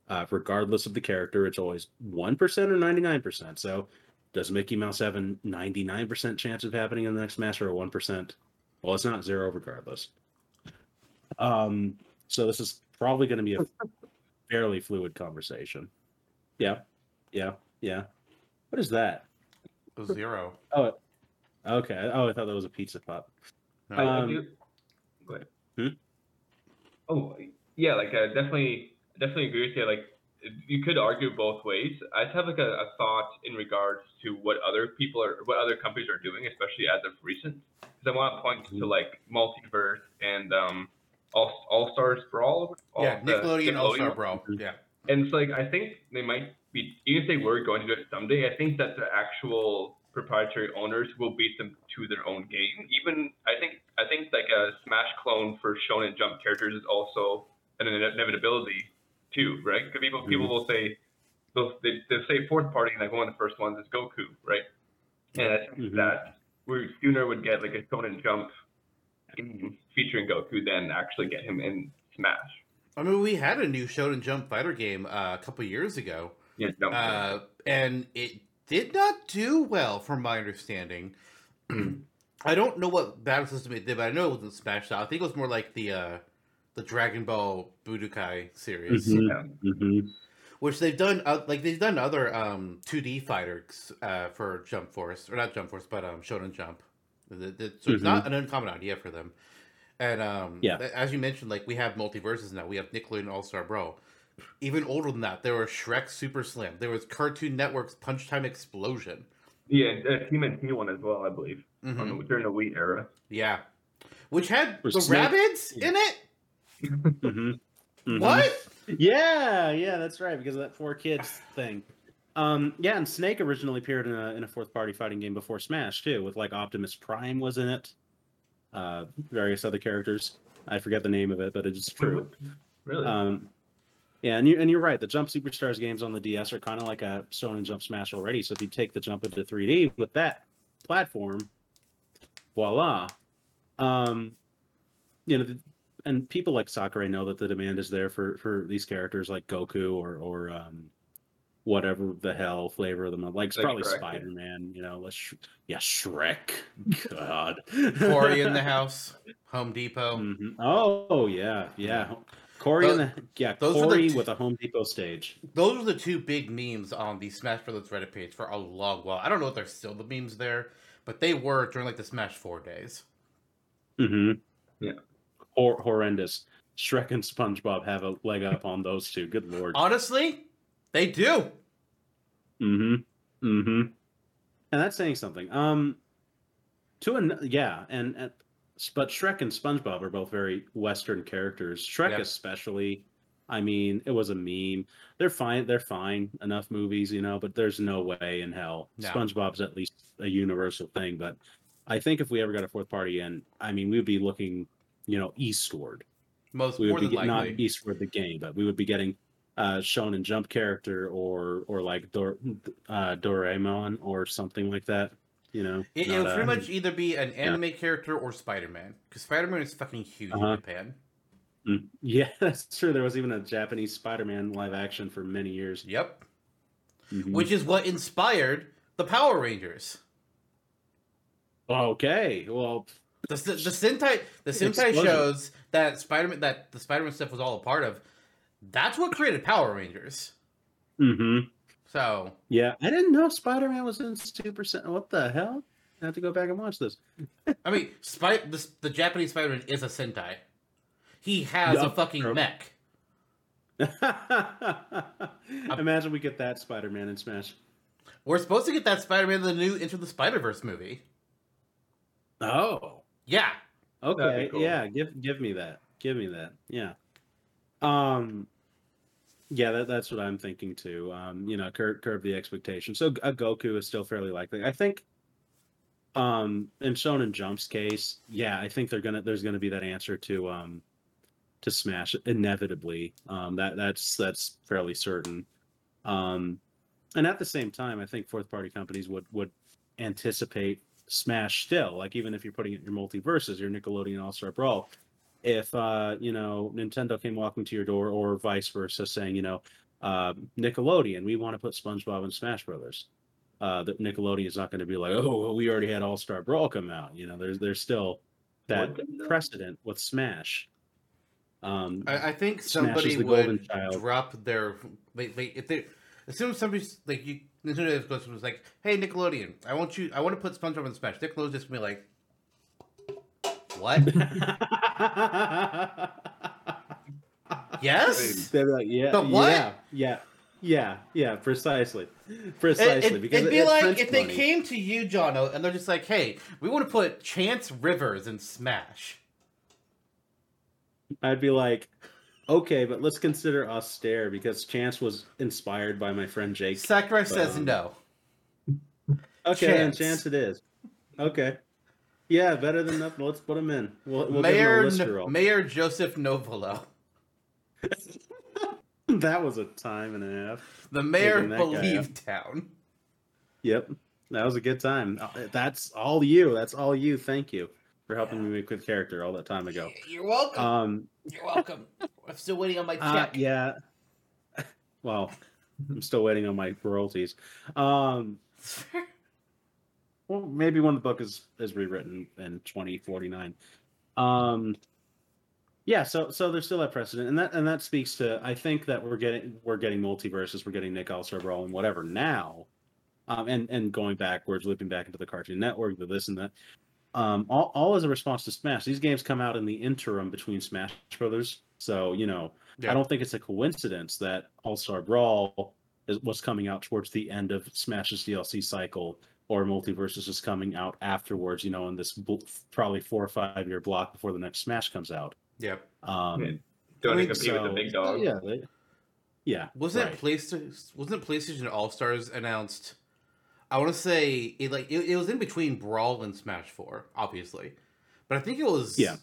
Uh, regardless of the character, it's always one percent or ninety nine percent. So, does Mickey Mouse have a ninety nine percent chance of happening in the next match or a one percent? Well, it's not zero regardless. Um, so this is probably going to be a <laughs> fairly fluid conversation. Yeah, yeah, yeah. What is that? Zero. Oh, okay. Oh, I thought that was a pizza pop. No. I, I Um, do. Go ahead. Hmm? Oh, yeah, like I definitely, definitely agree with you. Like, you could argue both ways. I just have like a, a thought in regards to what other people are, what other companies are doing, especially as of recent. Because I want to point to Mhm. like Multiverse and um, All All Stars Brawl. All, yeah, Nickelodeon All Star Brawl. Yeah. And it's like I think they might be even if they were going to do it someday, I think that the actual proprietary owners will beat them to their own game. Even I think I think like a Smash clone for Shonen Jump characters is also an inevitability too, right? Because people people will say they'll they, they'll say fourth party and like one of the first ones is Goku, right? And I think Mhm. that we sooner would get like a Shonen Jump game featuring Goku than actually get him in Smash. I mean, we had a new Shonen Jump fighter game uh, a couple years ago, Yeah, Jump. uh, and it did not do well, from my understanding. <clears throat> I don't know what battle system it did, but I know it wasn't Smash Style. I think it was more like the uh, the Dragon Ball Budokai series, Mhm. Yeah. Mm-hmm. which they've done. Uh, like they've done other um, 2D fighters uh, for Jump Force, or not Jump Force, but um, Shonen Jump. The- the- So it's not an uncommon idea for them. And um, Yeah. as you mentioned, like we have MultiVersus now. We have Nickelodeon All Star Brawl. Even older than that, there was Shrek Super Slam. There was Cartoon Network's Punch Time Explosion. Yeah, uh, Team and T one as well, I believe, Mhm. on the, during the Wii era. Yeah, which had For the Snake- rabbits in it. Mm-hmm. What? Yeah, yeah, that's right because of that four kids thing. Um, yeah, and Snake originally appeared in a in a fourth party fighting game before Smash too, with like Optimus Prime was in it, uh, various other characters. I forget the name of it, but it is true. Really? Um, yeah, and you and you're right. The Jump Superstars games on the DS are kind of like a Shonen Jump Smash already. So if you take the jump into 3D with that platform, voila. Um, you know, the, and people like Sakurai know that the demand is there for for these characters like Goku or or um, whatever the hell flavor of them. Like it's Like probably Spider Man. You know, let's sh- yeah, Shrek. <laughs> God, Cory in the <laughs> house. Home Depot. Mhm. Oh yeah, yeah. Cory Those- and the yeah, those were the Cory two- with a Home Depot stage. Those were the two big memes on the Smash Brothers Reddit page for a long while. I don't know if there's still the memes there, but they were during like the Smash Four days. Mm-hmm. Yeah. Hor- horrendous. Shrek and SpongeBob have a leg up on those two. Good lord. Honestly, they do. Mm-hmm. Mm-hmm. And that's saying something. Um, to an yeah, and, and but Shrek and SpongeBob are both very Western characters. Shrek Yep. especially. I mean, it was a meme. They're fine. They're fine enough movies, you know. But there's no way in hell No. SpongeBob's at least a universal thing. But I think if we ever got a fourth party in, I mean, we'd be looking, you know, eastward. Most We more would be not eastward the game, but we would be getting uh Shonen Jump character or or like Dor- uh Doraemon or something like that. You know, It, would pretty much either be an anime character or Spider Man, because Spider Man is fucking huge Uh-huh. in Japan. Mm, <laughs> Yeah, that's true. There was even a Japanese Spider-Man live action for many years. Yep. Mhm. Which is what inspired the Power Rangers. okay, well, The, the, the Sentai the Sentai Explosion. shows that Spider Man that the Spider Man stuff was all a part of. That's what created Power Rangers. hmm So yeah, I didn't know Spider-Man was in Super Sen- What the hell? I have to go back and watch this. <laughs> I mean, Spy, the, the Japanese Spider Man is a Sentai. He has Yeah, a fucking mech. <laughs> Imagine we get that Spider-Man in Smash. We're supposed to get that Spider Man in the new Into the Spider Verse movie. Oh, Yeah. Okay, cool. yeah, give give me that. Give me that. Yeah. Um yeah, that, that's what I'm thinking too. Um, you know, curb, curb the expectation. So a Goku is still fairly likely. I think um in Shonen Jump's case, yeah, I think they're gonna there's gonna be that answer to um to Smash inevitably. Um that that's that's fairly certain. Um and at the same time, I think fourth party companies would would anticipate Smash still. Like even if you're putting it in your MultiVersus, your Nickelodeon All Star Brawl, if uh, you know Nintendo came walking to your door, or vice versa, saying you know uh, Nickelodeon, we want to put SpongeBob and Smash Brothers. Uh, that Nickelodeon is not going to be like, oh, well, we already had All Star Brawl come out. You know, there's there's still that Would they, though? precedent with Smash. Um, I, I think somebody is the golden would drop their like, like if they as soon as somebody's like you Nintendo goes was like, hey Nickelodeon, I want you I want to put SpongeBob in Smash. Nickelodeon's just gonna be like What? <laughs> yes? They'd be like, yeah, The what? yeah, yeah, yeah, yeah, precisely, It, precisely. it, because would be it's like French if they came to you, Jono, and they're just like, "Hey, we want to put Chance Rivers in Smash." I'd be like, okay, but let's consider austere because Chance was inspired by my friend Jake. Sakurai says Um, no. Okay, Chance. Chance it is. Okay. Yeah, better than nothing. Let's put him in. We'll, we'll Mayor give him a N- roll. Mayor Joseph Novolo, <laughs> that was a time and a half. the mayor Taking of that guy Town. Yep, that was a good time. Uh, That's all you. That's all you. Thank you for helping me make with character all that time ago. You're welcome. Um, You're welcome. <laughs> I'm still waiting on my Uh, check. yeah. <laughs> Well, I'm still waiting on my royalties. Um, well, maybe when the book is is rewritten in 2049. Um, yeah. So so there's still that precedent, and that and that speaks to I think that we're getting we're getting MultiVersus, we're getting Nick All-Star and whatever now, um, and and going backwards, looping back into the Cartoon Network, the this and that. Um, all, all as a response to Smash. These games come out in the interim between Smash Brothers, so you know Yeah. I don't think it's a coincidence that All Star Brawl is, was coming out towards the end of Smash's DLC cycle, or MultiVersus is coming out afterwards. You know, in this bl- probably four or five year block before the next Smash comes out. Yep. Um, Yeah. Don't I compete mean, with the big dog. Yeah, they, yeah. Wasn't right. PlayStation? Wasn't PlayStation All Stars announced? I want to say it like it, it was in between Brawl and Smash Four, obviously, but I think it was. Yeah.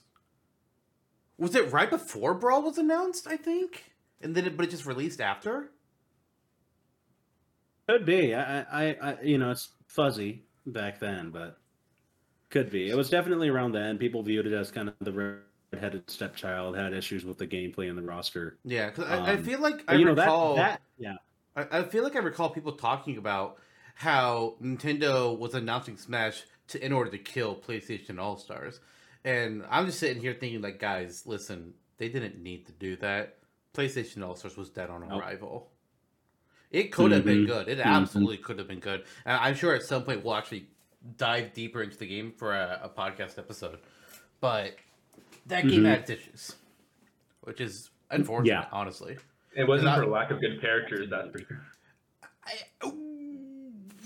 Was it right before Brawl was announced? I think, and then it, but it just released after. Could be. I, I, I, you know, it's fuzzy back then, but could be. It was definitely around then. People viewed it as kind of the redheaded stepchild, had issues with the gameplay and the roster. Yeah, because I, I Um, feel like I you know recall. that that yeah. I, I feel like I recall people talking about how Nintendo was announcing Smash to in order to kill PlayStation All Stars, and I'm just sitting here thinking like, guys, listen, They didn't need to do that. PlayStation All Stars was dead on arrival. It could have been Mhm. good. It Mhm. absolutely could have been good. And I'm sure at some point we'll actually dive deeper into the game for a, a podcast episode. But that game Mhm. had its issues, which is unfortunate, Yeah. honestly. It wasn't Not- for lack of good characters, that's for sure. I,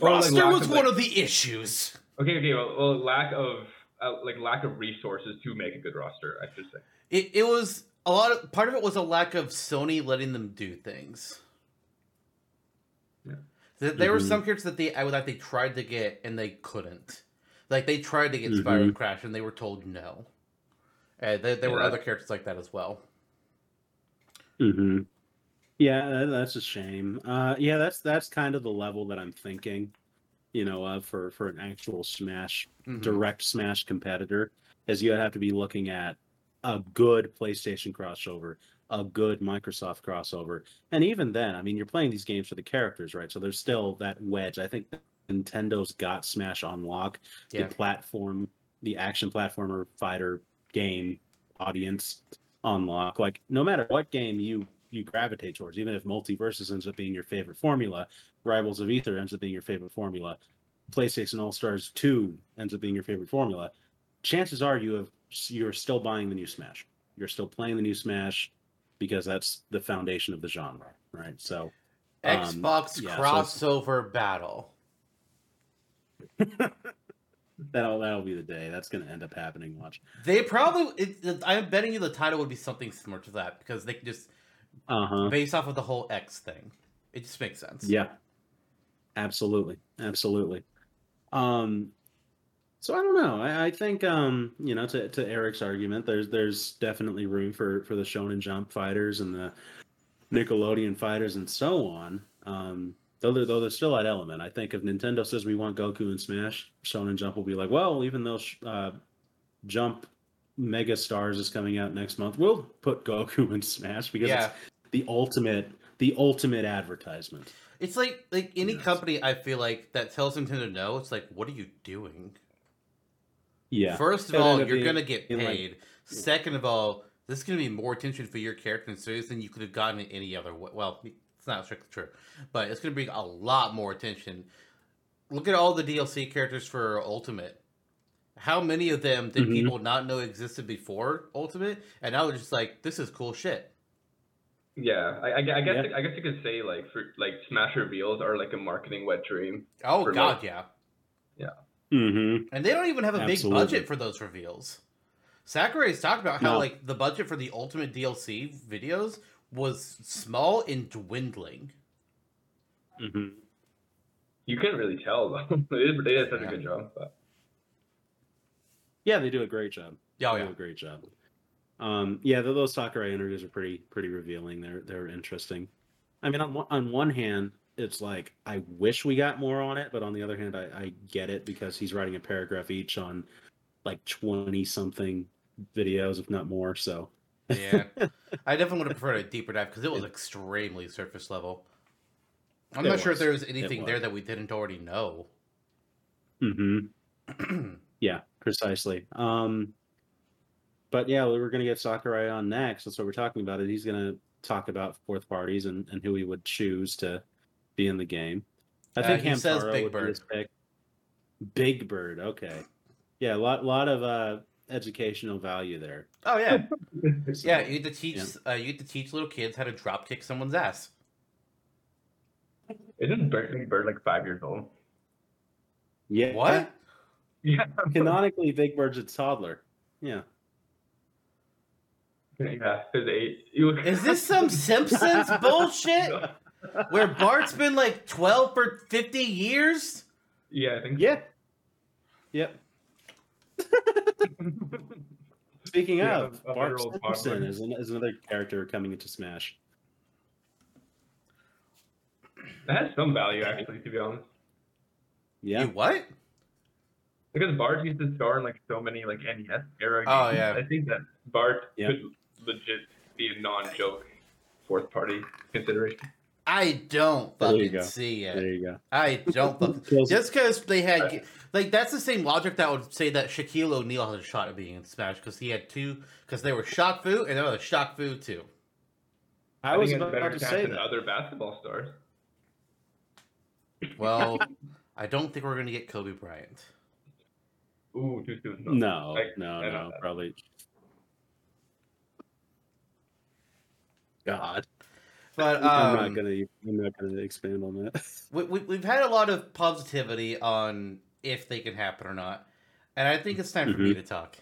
Or, like, roster was of, one like- of the issues. Okay, okay. Well, well lack of uh, like lack of resources to make a good roster, I should say. It, it was a lot of part of it was a lack of Sony letting them do things. Yeah. There were Mhm. some characters that they I- would that they tried to get and they couldn't. Like they tried to get Spyro Mhm. Crash and they were told no. And there, there were Yeah. other characters like that as well. hmm Yeah, that's a shame. Uh, yeah, that's that's kind of the level that I'm thinking, you know, uh, for for an actual Smash Mhm. direct Smash competitor, is you have to be looking at a good PlayStation crossover, a good Microsoft crossover, and even then, I mean, you're playing these games for the characters, right? So there's still that wedge. I think Nintendo's got Smash on lock. Yeah. The platform, the action platformer fighter game audience on lock. Like no matter what game you you gravitate towards, even if MultiVersus ends up being your favorite formula, Rivals of Aether ends up being your favorite formula, PlayStation All Stars 2 ends up being your favorite formula, chances are you have you're still buying the new Smash. You're still playing the new Smash because that's the foundation of the genre, right? So um, Xbox yeah, so crossover battle. <laughs> that'll that'll be the day. That's going to end up happening. Watch. They probably. It, it- I'm betting you the title would be something similar to that because they could just Uh huh. based off of the whole X thing. It just makes sense. Yeah. Absolutely. Absolutely. Um so I don't know. I, I think um, you know, to, to Eric's argument, there's there's definitely room for for the Shonen Jump fighters and the Nickelodeon fighters and so on. Um though they're, though they're still that element. I think if Nintendo says we want Goku and Smash, Shonen Jump will be like, well, even though uh, Jump Mega Stars is coming out next month, we'll put Goku <laughs> in Smash because Yeah. it's the ultimate the ultimate advertisement. It's like like any Yes. company I feel like that tells Nintendo no, it's like, what are you doing? Yeah. First of It'll all, you're being- gonna get being like- paid. Second of all, this is gonna be more attention for your character and series than you could have gotten in any other way. Well, it's not strictly true, but it's gonna bring a lot more attention. Look at all the DLC characters for Ultimate. How many of them did Mhm. people not know existed before Ultimate, and now they're just like, this is cool shit. Yeah, I, I, I guess Yeah. I guess you could say like for like Smash reveals are like a marketing wet dream. Oh For god, like- yeah. Mm-hmm. And they don't even have a big budget for those reveals. Sakurai's talked about how No. like the budget for the Ultimate DLC videos was small and dwindling. Mm-hmm. You couldn't really tell though. <laughs> they did, they did such Yeah. a good job. But Yeah, they do a great job. Yeah, oh, they yeah. do a great job. Um, yeah, th- those Sakurai interviews are pretty pretty revealing. They're they're interesting. I mean, on one- on one hand, it's like I wish we got more on it, but on the other hand, I, I get it because he's writing a paragraph each on like twenty something videos, if not more. So Yeah, <laughs> I definitely would have preferred a deeper dive because it was extremely surface level. I'm It not sure if there was anything there that we didn't already know. hmm <clears throat> Yeah, precisely. Um, but yeah, we're going to get Sakurai on next. That's what we're talking about. It. He's going to talk about fourth parties and, and who he would choose to be in the game. I Uh, think he says Hamtaro Big would be Bird. his pick. Big Bird. Okay. Yeah, a lot lot of uh, educational value there. Oh yeah, <laughs> So, yeah. You get to teach uh, you get to teach little kids how to drop kick someone's ass. isn't Bird, Big Bird like five years old? yeah. What? <laughs> Yeah. Canonically, Big Bird's a toddler. Yeah. Yeah, his eight. You Is this some <laughs> Simpsons bullshit <laughs> where Bart's been like 12 for 50 years? Yeah, I think. Yeah. Yep. <laughs> Speaking Yeah, of, Bart Simpson is, an, is another character coming into Smash. That has some value actually, to be honest. Yeah. You what? Because Bart used to star in like so many like NES era oh, games. Oh, yeah. I think that Bart Yeah. could legit be a non-joke fourth party consideration. I don't There you fucking go. see There you go. I don't. <laughs> fucking- Just because they had, like, that's the same logic that would say that Shaquille O'Neal had a shot at being in Smash because he had two, because they were Shaq Fu and they were the Shaq Fu too. I was think it's about to chance say than that. other basketball stars. Well, <laughs> I don't think we're gonna get Kobe Bryant. Ooh, too soon. No, I- no, I know no, probably. God, But <laughs> I'm um, not gonna. I'm not gonna expand on that. <laughs> we, we, we've had a lot of positivity on if they can happen or not, and I think it's time for me to talk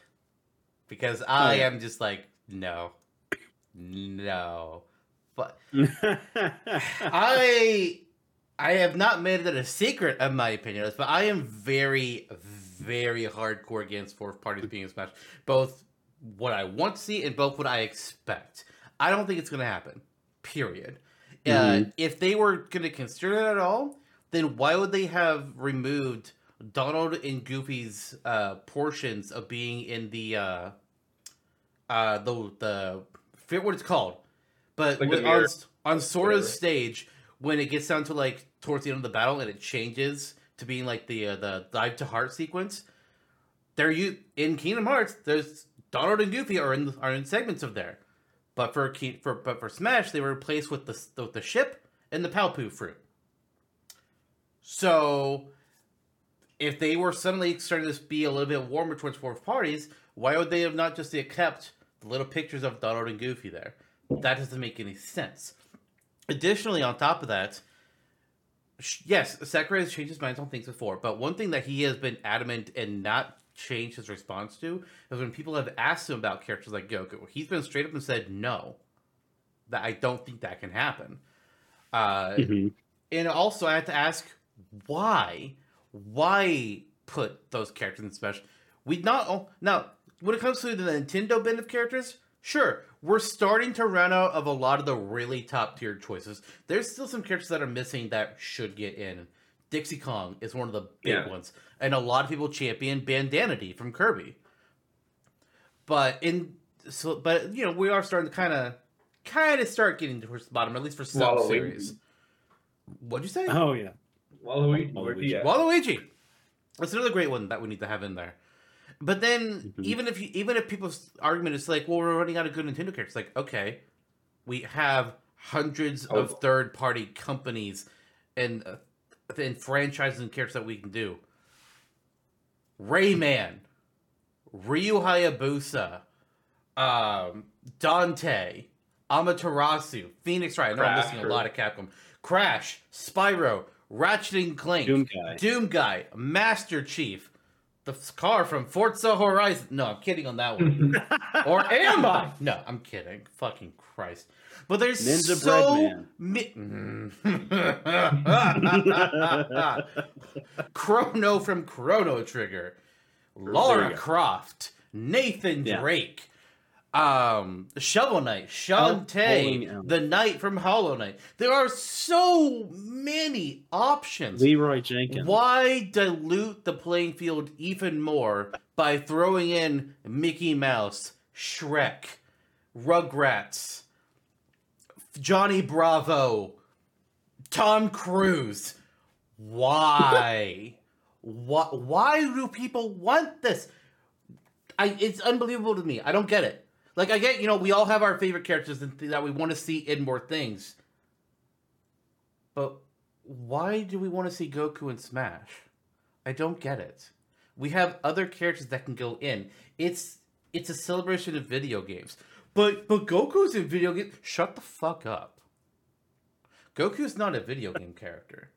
because I yeah. am just like no, no, but <laughs> I I have not made it a secret of my opinion but I am very, very hardcore against fourth parties being smashed. Both what I want to see and both what I expect. I don't think it's going to happen. Period. Uh, Mhm. if they were going to consider it at all, then why would they have removed Donald and Goofy's uh, portions of being in the uh, uh, the the forget what it's called, but Like on, on Sora's stage when it gets down to like towards the end of the battle and it changes to being like the uh, the dive to heart sequence. There you in Kingdom Hearts, there's Donald and Goofy are in are in segments of there, but for for but for Smash they were replaced with the with the ship and the Paopu fruit. So, if they were suddenly starting to be a little bit warmer towards fourth parties, why would they have not just kept the little pictures of Donald and Goofy there? That doesn't make any sense. Additionally, on top of that, yes, Sakurai has changed his mind on things before, but one thing that he has been adamant and not changed his response to is when people have asked him about characters like Goku, he's been straight up and said no. That I don't think that can happen. Uh, Mhm. and also, I have to ask why? Why put those characters in special? We not now when it comes to the Nintendo bin of characters, sure, we're starting to run out of a lot of the really top tier choices. There's still some characters that are missing that should get in. Dixie Kong is one of the big Yeah. ones, and a lot of people champion Bandana Dee from Kirby. But in so, but you know, we are starting to kind of, kind of start getting towards the bottom, at least for some Waluigi. series. What'd you say? Oh yeah. Waluigi, Waluigi. where'd he at? Waluigi. That's another great one that we need to have in there. But then, Mhm. even if you, even if people's argument is like, well, we're running out of good Nintendo characters, like, okay, we have hundreds Oh. of third party companies and and franchises and characters that we can do. Rayman, Ryu Hayabusa, um, Dante, Amaterasu, Phoenix Wright. I know I'm missing a lot of Capcom. Crash, Spyro, Ratchet and Clank, Doom guy. Doom Guy, Master Chief, the car from Forza Horizon. No, I'm kidding on that one. <laughs> or am I? No, I'm kidding. Fucking Christ. But there's Ninja so mi- <laughs> <laughs> Chrono from Chrono Trigger, Lara. Croft, Nathan Yeah. Drake, um, Shovel Knight, Shantae, the Knight from Hollow Knight. There are so many options. Leroy Jenkins. Why dilute the playing field even more by throwing in Mickey Mouse, Shrek, Rugrats, Johnny Bravo, Tom Cruise? Why? why? Why do people want this? I it's unbelievable to me. I don't get it. Like I get, you know, we all have our favorite characters that we want to see in more things. But why do we want to see Goku in Smash? I don't get it. We have other characters that can go in. It's it's a celebration of video games. But but Goku's in video game. Shut the fuck up. Goku's not a video game character.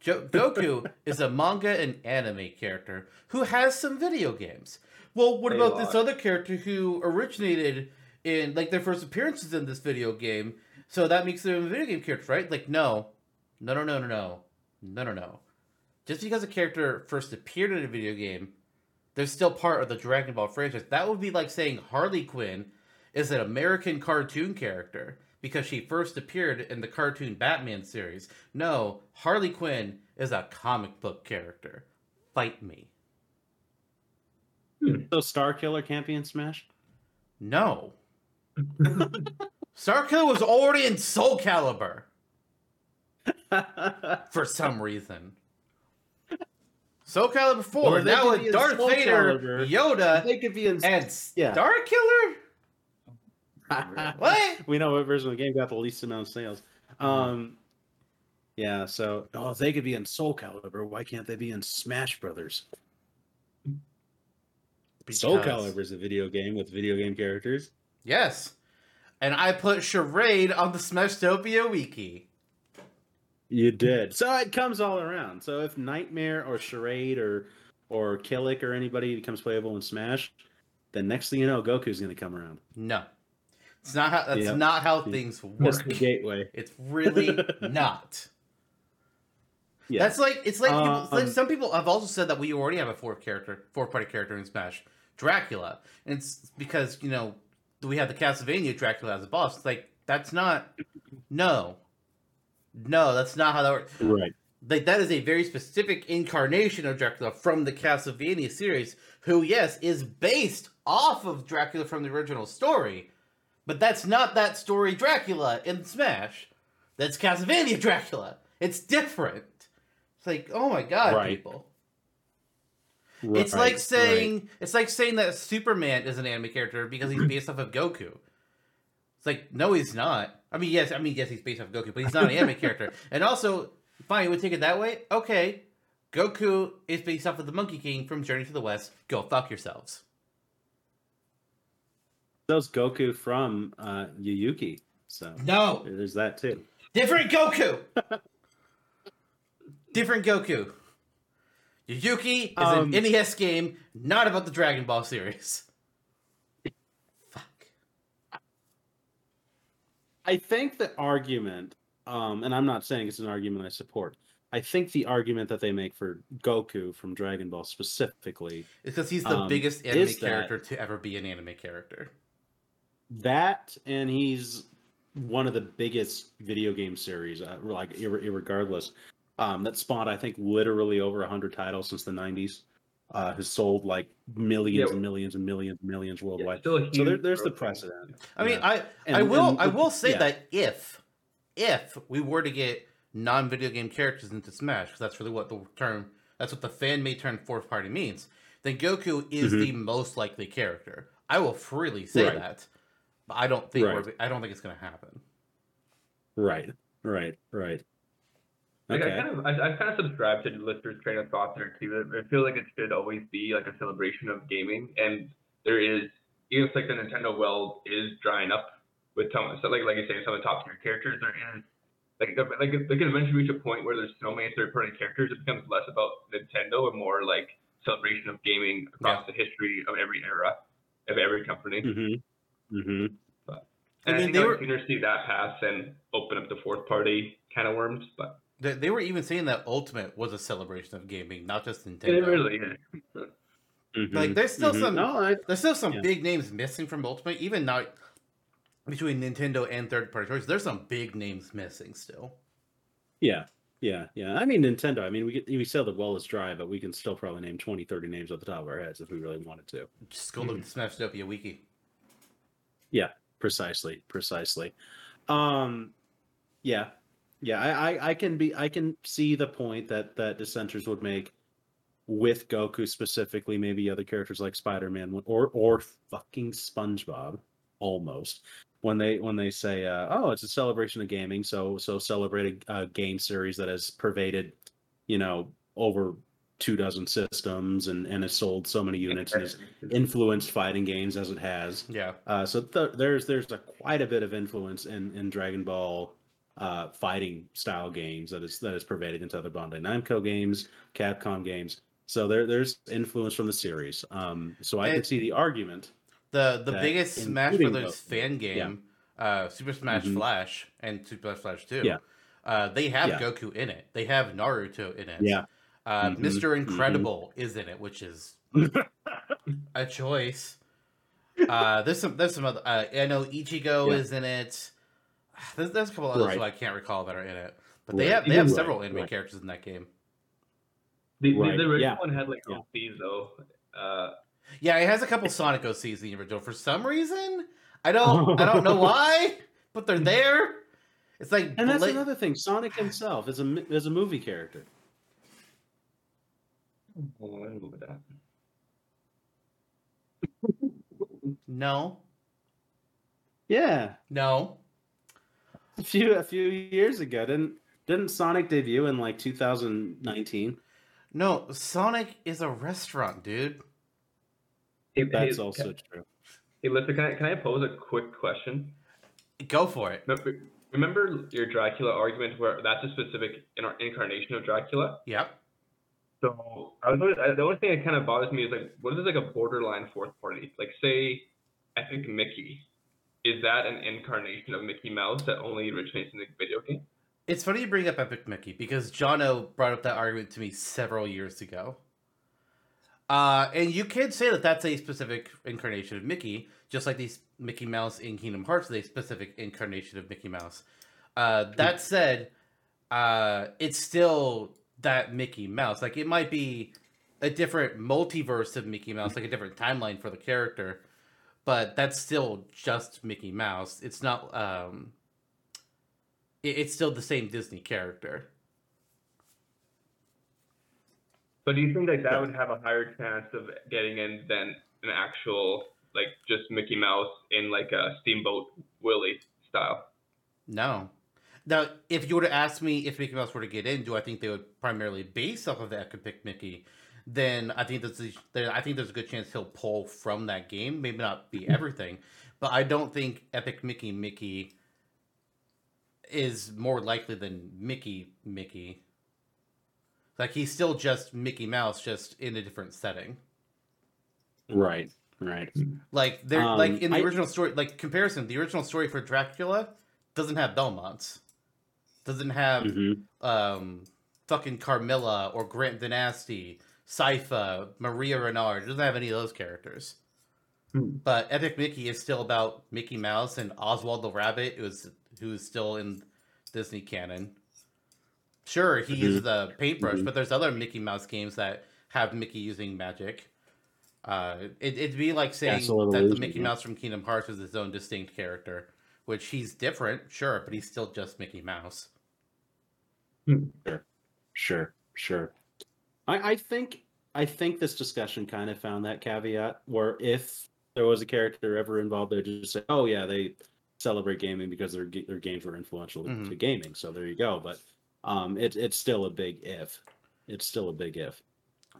Jo- Goku is a manga and anime character who has some video games. Well, what A about this other character who originated in like their first appearances in this video game? So that makes them a video game character, right? Like, no, no, no, no, no, no, no, no, no. Just because a character first appeared in a video game, they're still part of the Dragon Ball franchise. That would be like saying Harley Quinn is an American cartoon character because she first appeared in the cartoon Batman series. No, Harley Quinn is a comic book character. Fight me. Hmm. So Starkiller can't be in Smash? No. <laughs> Starkiller was already in Soul Calibur. <laughs> for some reason. Soul Calibur 4, Or they now with Darth Vader, Calibur. Yoda, they could be in. and Yeah. Star Killer? What? we know what version of the game got the least amount of sales. Um, yeah. So, oh, if they could be in Soul Calibur. Why can't they be in Smash Brothers? Soul Because- Calibur is a video game with video game characters. Yes. And I put Charade on the Smashtopia wiki. You did. So it comes all around. So if Nightmare or Charade or or Kilik or anybody becomes playable in Smash, then next thing you know, Goku's going to come around. No. It's not how that's Yep. not how things That's work. the gateway. It's really <laughs> not. Yeah. That's like it's like, people, it's like Um, some people have also said that we already have a fourth character, fourth party character in Smash, Dracula, and it's because you know we have the Castlevania Dracula as a boss. It's like that's not, no, no, that's not how that works. right. Like that is a very specific incarnation of Dracula from the Castlevania series, who yes is based off of Dracula from the original story, but that's not that story Dracula in Smash. That's Castlevania Dracula. It's different. It's like, oh my god, Right. people. It's like saying it's like saying that Superman is an anime character because he's based off of Goku. It's like no, he's not. I mean, yes, I mean yes, he's based off Goku, but he's not an anime character. <laughs> And also, fine, we take it that way. Okay, Goku is based off of the Monkey King from Journey to the West. Go fuck yourselves. Those Goku from uh, Yuyuki. So No, there's that too. different Goku. <laughs> different Goku. Yuki is Um, an NES game, not about the Dragon Ball series. Fuck. I think the argument, um, and I'm not saying it's an argument I support. I think the argument that they make for Goku from Dragon Ball specifically, It's because he's the Um, biggest anime is that- character to ever be an anime character. That and he's one of the biggest video game series, uh, like ir- irregardless, um, that spawned I think literally over hundred titles since the '90s. Uh, has sold like millions Yeah. and millions and millions and millions worldwide. still a so there, there's the growth rate. precedent. I mean, Yeah. I And- I will and- I will say yeah. that if if we were to get non video game characters into Smash, because that's really what the term that's what the fan made term fourth party means, then Goku is Mhm. the most likely character. I will freely say Right. that, but I don't think Right. we're, I don't think it's going to happen. Right, right, right. Like Okay. I kind of, I, I kind of subscribe to the listener's train of thought there too. I feel like it should always be like a celebration of gaming, and there is, even if like the Nintendo world is drying up with some, so like like you say, some of the top tier characters, there is like like like they can eventually reach a point where there's so many third party characters, it becomes less about Nintendo and more like celebration of gaming across the history of every era of every company. Mm-hmm. Mm-hmm. I And I, mean, think they I were- would sooner see that pass and open up the fourth party kind of worms, but They, they were even saying that Ultimate was a celebration of gaming, not just it Nintendo. really is. Like, there's still some- Mm-hmm. No, I, There's still some Yeah. big names missing from Ultimate, even not between Nintendo and third party choices. There's some big names missing still. yeah, yeah, yeah. I mean, Nintendo. I mean, we get, we sell the well is dry, but we can still probably name 20, 30 names off the top of our heads if we really wanted to. Just go look at the Smashtopia wiki. Yeah, precisely, precisely. Um, yeah, yeah. I, I, I can be, I can see the point that that dissenters would make with Goku specifically. Maybe other characters like Spider Man or or fucking SpongeBob, almost. When they when they say, uh, "Oh, it's a celebration of gaming," so so celebrate a, a game series that has pervaded, you know, over two dozen systems and and has sold so many units and has <laughs> influenced fighting games as it has. Yeah. Uh, so th- there's there's a quite a bit of influence in, in Dragon Ball uh, fighting style games that is that is pervaded into other Bandai Namco games, Capcom games. So there there's influence from the series. Um, so I can And- see the argument. The the biggest Smash Brothers both. fan game, uh, Super Smash Mhm. Flash and Super Smash Flash 2, Yeah. uh, they have Yeah. Goku in it. They have Naruto in it. Yeah. Uh, Mhm, Mr. mhm. Incredible is in it, which is <laughs> a choice. Uh, there's some there's some other. Uh, I know Ichigo Yeah. is in it. There's, there's a couple others Right. who I can't recall that are in it, but they Right. have they have Right, several anime right. characters in that game. The, the- Right, the original yeah. one had like Yeah. OCs though. Uh, Yeah, it has a couple Sonic OCs in the original. For some reason, I don't <laughs> I don't know why, but they're there. It's like And that's bla- another thing. Sonic himself is a is a movie character. Hold on, let me move that. no, Yeah, no. a few a few years ago, didn't didn't Sonic debut in like 2019? No, Sonic is a restaurant, dude. Hey, That's hey, also Can, true. hey, listen, can I, can I pose a quick question? Go for it. Remember, remember your Dracula argument where that's a specific in- incarnation of Dracula? Yep. So I was wondering- I- the only thing that kind of bothers me is like, what is like a borderline fourth party? Like, say, Epic Mickey. Is that an incarnation of Mickey Mouse that only originates in the video game? It's funny you bring up Epic Mickey because Jono brought up that argument to me several years ago. Uh, and you can say that that's a specific incarnation of Mickey, just like these Mickey Mouse in Kingdom Hearts is a specific incarnation of Mickey Mouse. Uh, that said, uh, it's still that Mickey Mouse. Like it might be a different multiverse of Mickey Mouse, like a different timeline for the character, but that's still just Mickey Mouse. It's not. Um, it- it's still the same Disney character. But do you think like that would have a higher chance of getting in than an actual like just Mickey Mouse in like a Steamboat Willie style? No. Now, if you were to ask me if Mickey Mouse were to get in, do I think they would primarily base off of that the Epic Mickey? Then I think there's a, I think there's a good chance he'll pull from that game. Maybe not be everything, but I don't think Epic Mickey Mickey is more likely than Mickey Mickey. Like he's still just Mickey Mouse, just in a different setting. Right, right. Like they're Um, like in the I- original story, like comparison, the original story for Dracula doesn't have Belmonts, doesn't have hmm um fucking Carmilla or Grant Danasty, Sypha, Maria Renard. It doesn't have any of those characters. Hmm. But Epic Mickey is still about Mickey Mouse and Oswald the Rabbit, who's who's still in Disney canon. Sure, he uses the paintbrush, Mhm. but there's other Mickey Mouse games that have Mickey using magic. Uh, it, it'd be like saying of that the Mickey yeah. Mouse from Kingdom Hearts is his own distinct character, which he's different, sure, but he's still just Mickey Mouse. Sure, sure. I, I think I think this discussion kind of found that caveat where if there was a character ever involved, they'd just say, "Oh yeah, they celebrate gaming because their their games were influential Mhm. to gaming." So there you go. But um, it's it's still a big if. It's still a big if.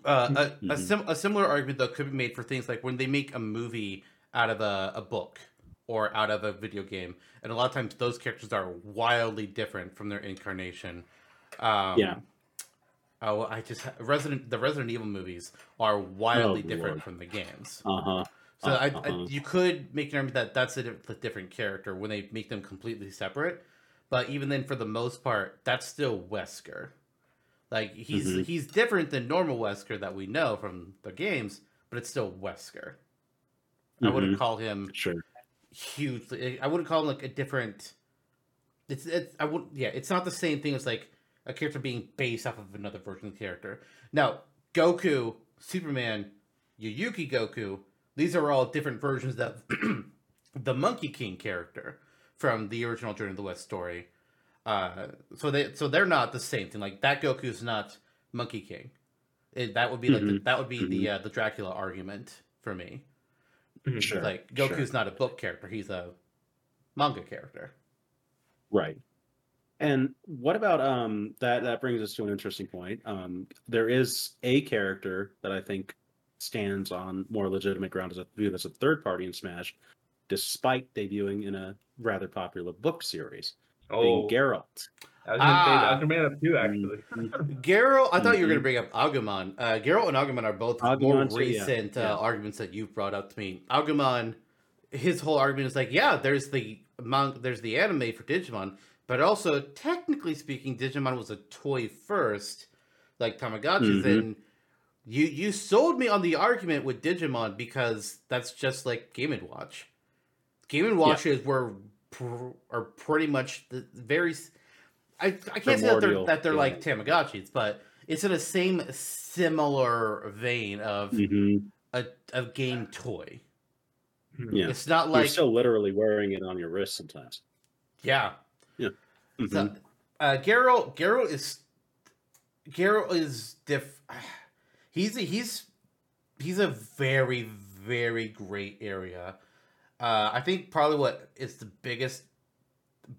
Uh, a, a, Mhm. sim- a similar argument though could be made for things like when they make a movie out of a, a book or out of a video game, and a lot of times those characters are wildly different from their incarnation. Um, Yeah. Oh, I just Resident the Resident Evil movies are wildly Oh, different Lord. from the games. Uh huh. So I, I, Uh-huh. you could make an argument that that's a, different character when they make them completely separate. But even then, for the most part, that's still Wesker. Like he's Mhm. he's different than normal Wesker that we know from the games, but it's still Wesker. I wouldn't call him Sure. hugely. I wouldn't call him like a different. It's it's I would yeah. It's not the same thing as like a character being based off of another version of the character. Now Goku, Superman, Yuyuki Goku. These are all different versions of <clears throat> the Monkey King character from the original Journey to the West story. Uh, so they so they're not the same thing. Like that Goku's not Monkey King. It, that would be like the, Mhm. that would be the uh, the Dracula argument for me. Mhm. Sure. Like sure. Goku's not a book character; he's a manga character. Right. And what about um that that brings us to an interesting point. Um there is a character that I think stands on more legitimate ground as a view as a third party in Smash, despite debuting in a rather popular book series, being Oh, Geralt. I was gonna Ah. I was bring up too, actually. Mm-hmm. Geralt, I thought you were going Mhm. to bring up Agumon. Uh, Geralt and Agumon are both more Agumon too, recent yeah. Uh, arguments that you've brought up to me. Agumon, his whole argument is like, yeah, there's the mon- there's the anime for Digimon, but also technically speaking, Digimon was a toy first, like Tamagotchis, Mhm. and you you sold me on the argument with Digimon because that's just like Game and Watch. Game and Watches were pr- are pretty much the very. I, I can't say that they're that they're yeah. like Tamagotchis, but it's in the same similar vein of Mhm. a, a game toy. Yeah. It's not like You're still literally wearing it on your wrist sometimes. yeah. Mhm. So, uh, Geralt, Geralt is Geralt is diff. <sighs> He's a, he's he's a very very great area. Uh, I think probably what is the biggest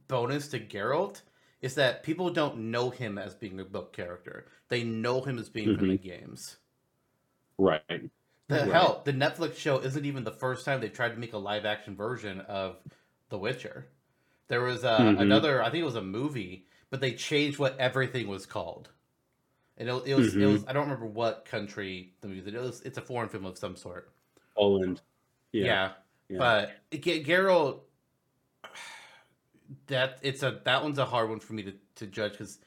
bonus to Geralt is that people don't know him as being a book character. They know him as being from the games. right. The Right. hell, the Netflix show isn't even the first time they tried to make a live action version of The Witcher. There was uh, Mhm. another, I think it was a movie, but they changed what everything was called. And it, it was, it Mhm. was, I don't remember what country the movie. It was, it's a foreign film of some sort. Poland. Yeah, Yeah. yeah. but G- Geralt, that it's a that one's a hard one for me to, to judge because,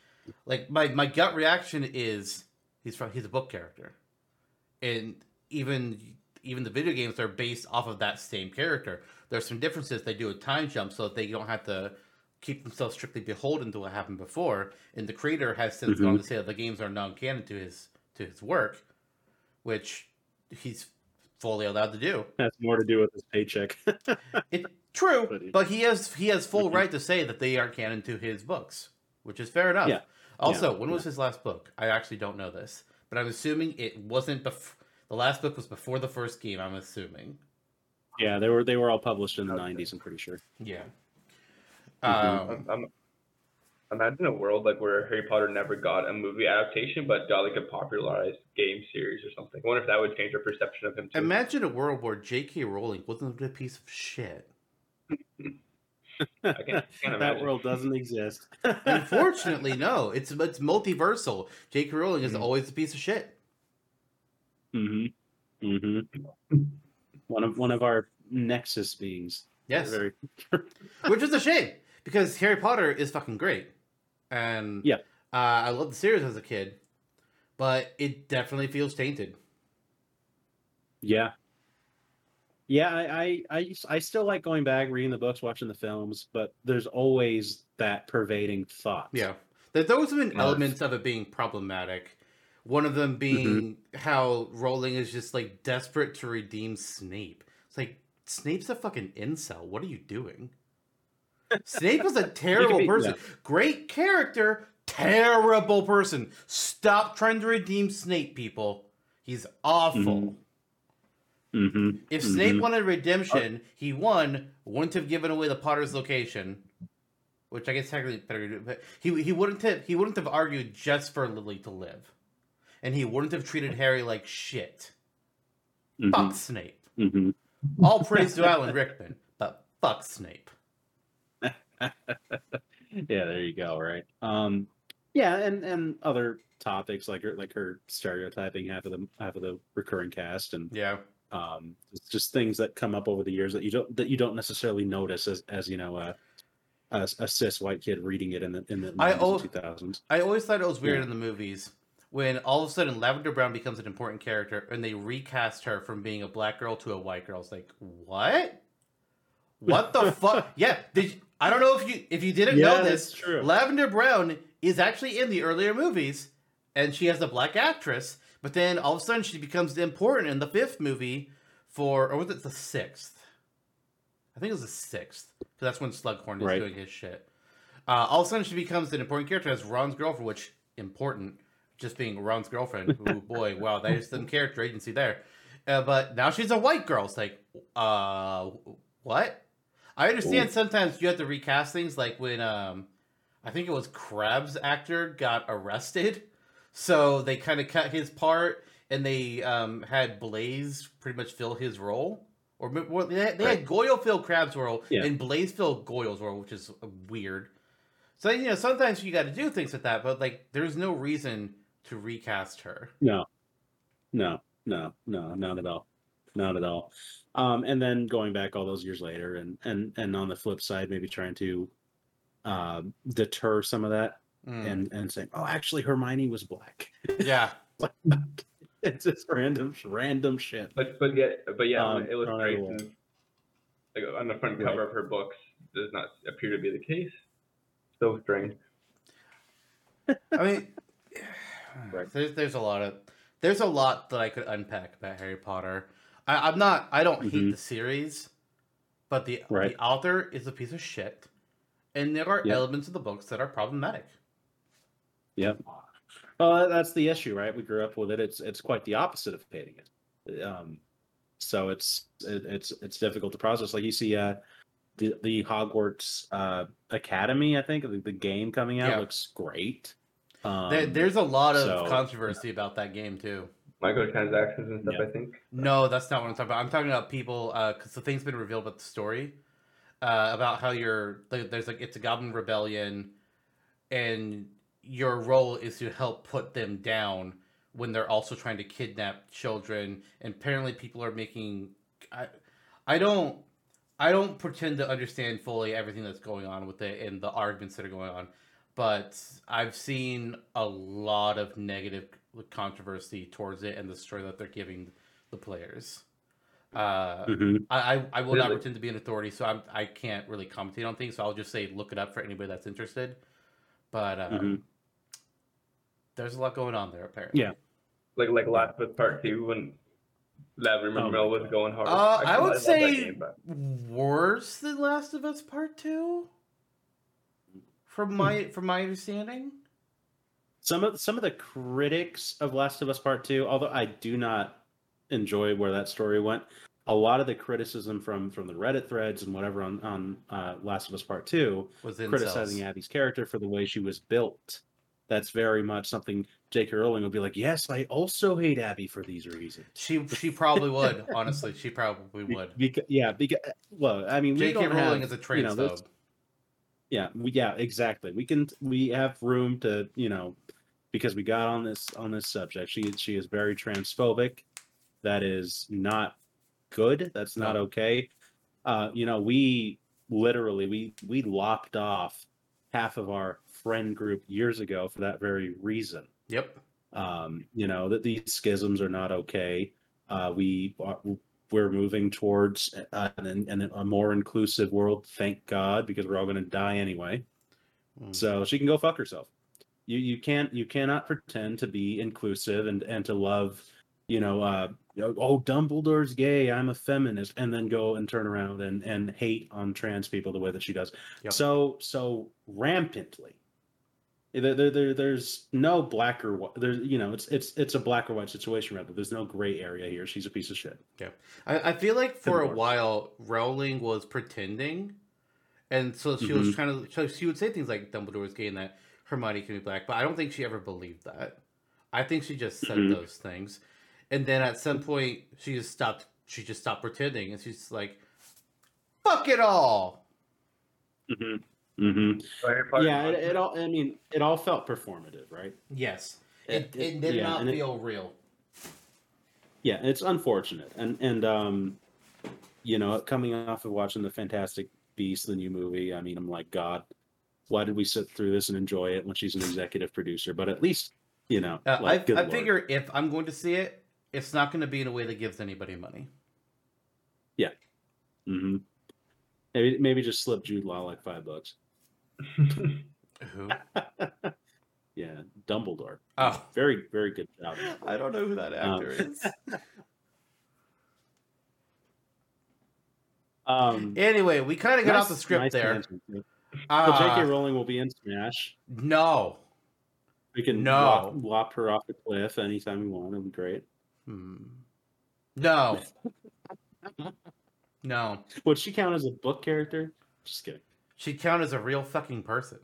like my my gut reaction is he's from he's a book character, and even even the video games are based off of that same character. There's some differences. They do a time jump so that they don't have to keep themselves strictly beholden to what happened before. And the creator has since Mhm. gone to say that the games are non-canon to his to his work, which he's fully allowed to do. Has more to do with his paycheck. <laughs> It true, But he- but he has he has full right to say that they aren't canon to his books, which is fair enough. Yeah. Also, Yeah. when was his last book? I actually don't know this, but I'm assuming it wasn't bef- the last book was before the first game. I'm assuming. Yeah, they were they were all published in the Okay. '90s. I'm pretty sure. Yeah. Mhm. Um, I'm, imagine a world like where Harry Potter never got a movie adaptation, but got like a popularized game series or something. I wonder if that would change our perception of him too. imagine a world where J.K. Rowling wasn't a piece of shit. I can't, can't <laughs> that world doesn't exist. <laughs> Unfortunately, <laughs> no. It's it's multiversal. J.K. Rowling is Mhm. always a piece of shit. Mm-hmm. Mm-hmm. One of one of our Nexus beings. Yes. Very. <laughs> which is a shame because Harry Potter is fucking great, and Yeah. uh, I loved the series as a kid, but it definitely feels tainted. Yeah. Yeah, I, I, I, I still like going back, reading the books, watching the films, but there's always that pervading thought. Yeah, there those have been elements of it being problematic. One of them being how Rowling is just like desperate to redeem Snape. It's like Snape's a fucking incel. What are you doing? <laughs> Snape is a terrible be- person. Great character, terrible person. Stop trying to redeem Snape, people. He's awful. Mhm. Mm-hmm. If Snape wanted redemption, he one wouldn't have given away the Potter's location, which I guess technically better. But he he wouldn't have he wouldn't have argued just for Lily to live, and he wouldn't have treated Harry like shit. Mm-hmm. Fuck Snape. Mm-hmm. All praise to Alan Rickman, but fuck Snape. <laughs> yeah, there you go. Right. Um, yeah, and and other topics like her like her stereotyping half of the half of the recurring cast and Yeah, um it's just things that come up over the years that you don't that you don't necessarily notice as as you know a a, a cis white kid reading it in the in the I al- and 2000s. I always thought it was weird Yeah. in the movies when all of a sudden Lavender Brown becomes an important character and they recast her from being a black girl to a white girl. It's like what? What the <laughs> fuck? Yeah, did you- I don't know if you if you didn't know this. true. Lavender Brown is actually in the earlier movies, and she has a black actress. But then all of a sudden she becomes important in the fifth movie for, or was it the sixth? I think it was the sixth, because that's when Slughorn is Right. doing his shit. Uh, all of a sudden she becomes an important character as Ron's girlfriend, which important, just being Ron's girlfriend. Ooh <laughs> boy, wow, there's some character agency there. Uh, but now she's a white girl. It's like, uh, what? I understand sometimes you have to recast things, like when um, I think it was Crabbe's actor got arrested, so they kind of cut his part and they um, had Blaise pretty much fill his role. Or well, they had, they had Goyle fill Crabbe's role Yeah. and Blaise fill Goyle's role, which is weird. So you know, sometimes you got to do things like that, but like, there's no reason to recast her. No, no, no, no, not at all, not at all. Um, and then going back all those years later, and and and on the flip side, maybe trying to um, deter some of that, Mm. and and saying, oh, actually, Hermione was black. yeah, <laughs> it's just random, random shit. But but yet but yeah, on Um, the illustrations, Chronicles. like on the front cover of her books, does not appear to be the case. So strange. I mean, Right. there's there's a lot of there's a lot that I could unpack about Harry Potter. I, I'm not I don't hate Mhm. the series, but the Right. the author is a piece of shit, and there are Yeah. elements of the books that are problematic. Yep. Well, that's the issue, right? We grew up with it. It's it's quite the opposite of hating it. Um, so it's it, it's it's difficult to process. Like you see, uh, the the Hogwarts uh, Academy, I think the, the game coming out Yeah. looks great. Um, there, there's a lot of so- controversy about that game too. Microtransactions and stuff, Yeah. I think. No, that's not what I'm talking about. I'm talking about people because the thing's been revealed about the story uh, about how you're there's like it's a goblin rebellion, and your role is to help put them down when they're also trying to kidnap children. And apparently, people are making. I, I don't. I don't pretend to understand fully everything that's going on with it and the arguments that are going on, but I've seen a lot of negative controversy towards it and the story that they're giving the players. Uh, mhm. I, I, I will not pretend to be an authority, so I'm, I can't really commentate on things. So I'll just say look it up for anybody that's interested. But um, Mhm. there's a lot going on there, apparently. Yeah. Like like Last of Us Part Two when that remember Oh my was going hard. Uh, I Actually, would say game, but- worse than Last of Us Part Two. From my from my understanding, some of some of the critics of Last of Us Part Two, although I do not enjoy where that story went, a lot of the criticism from from the Reddit threads and whatever on on uh, Last of Us Part Two was in criticizing Abby's character for the way she was built. That's very much something J.K. Rowling would be like, "Yes, I also hate Abby for these reasons." She she probably would. honestly, she probably would. Because, yeah, because well, I mean, we J.K. don't Rowling have, is a you know, transphobe. there's- yeah, we, yeah, exactly. We can we have room to you know because we got on this on this subject. She she is very transphobic. That is not good. That's not No. okay. Uh, you know, we literally we we lopped off half of our friend group years ago for that very reason Yep. um, you know that these schisms are not okay. Uh, we are, we're moving towards uh, an, an, a more inclusive world. Thank God, because we're all going to die anyway. Mm. So she can go fuck herself. You you can't you cannot pretend to be inclusive and and to love. You know, uh, oh, Dumbledore's gay. I'm a feminist, and then go and turn around and and hate on trans people the way that she does. Yep. So so rampantly. There, there, there, there's no black or white. There's, you know, it's it's it's a black or white situation rather. There's no gray area here. She's a piece of shit. Yeah, I, I feel like for a while Rowling was pretending, and so she was Mhm. trying to. So she would say things like Dumbledore is gay and that Hermione can be black, but I don't think she ever believed that. I think she just said Mhm. those things, and then at some point she just stopped. She just stopped pretending, and she's like, "Fuck it all." Mm-hmm. Mm-hmm. Harry Yeah, it, it all. I mean, it all felt performative, right? Yes, It- it, it, it- did yeah, not and it- feel real. Yeah, it's unfortunate, and and um, you know, coming off of watching the Fantastic Beasts, the new movie, I mean, I'm like, God, why did we sit through this and enjoy it when she's an executive producer? But at least, you know, Uh, like, I, I figure if I'm going to see it, it's not going to be in a way that gives anybody money. Yeah. hmm Maybe maybe just slip Jude Law like five bucks. Who? <laughs> Yeah, Dumbledore. Oh, Very very good job. I don't know who that actor is. <laughs> Um, Anyway, we kind of got off the script nice there. tangent. So Uh, J.K. Rowling will be in Smash. no. We can No. lop, lop her off the cliff anytime we want. It'll be great. Hmm. No. <laughs> no. Would she count as a book character? Just kidding. She'd count as a real fucking person.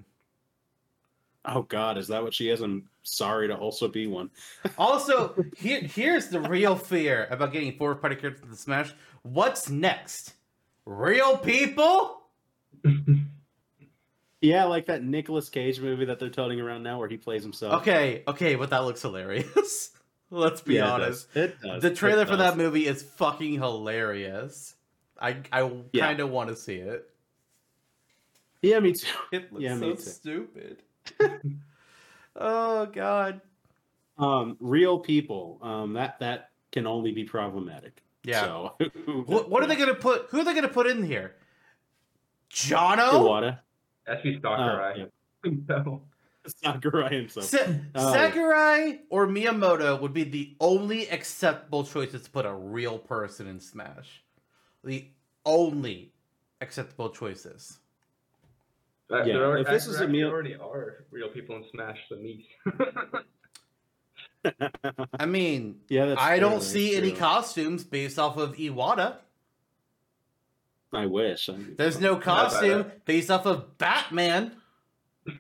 Oh God, is that what she is? I'm sorry to also be one. <laughs> Also, here, here's the real fear about getting four party characters into Smash. What's next? Real people? <laughs> Yeah, like that Nicolas Cage movie that they're toting around now, where he plays himself. Okay, okay, but that looks hilarious. <laughs> Let's be Yeah, it honest. does. It does. The It trailer for that movie is fucking hilarious. I I Yeah. kind of want to see it. Yeah, me too. It looks Yeah, so too. stupid. <laughs> oh god. Um, real people. Um, that that can only be problematic. Yeah. So, <laughs> What, what are they gonna put? Who are they gonna put in here? Jono? Iwata. Actually, Uh, Sakurai. yeah. <laughs> no. Sakurai himself. Sa- Oh. Sakurai or Miyamoto would be the only acceptable choices to put a real person in Smash. The only acceptable choices. Uh, Yeah, there are, if this is a there meal- already are real people in Smash the Miis. <laughs> I mean, yeah, that's I don't that's see any costumes based off of Iwata. I wish. I- There's no costume based off of Batman. <laughs>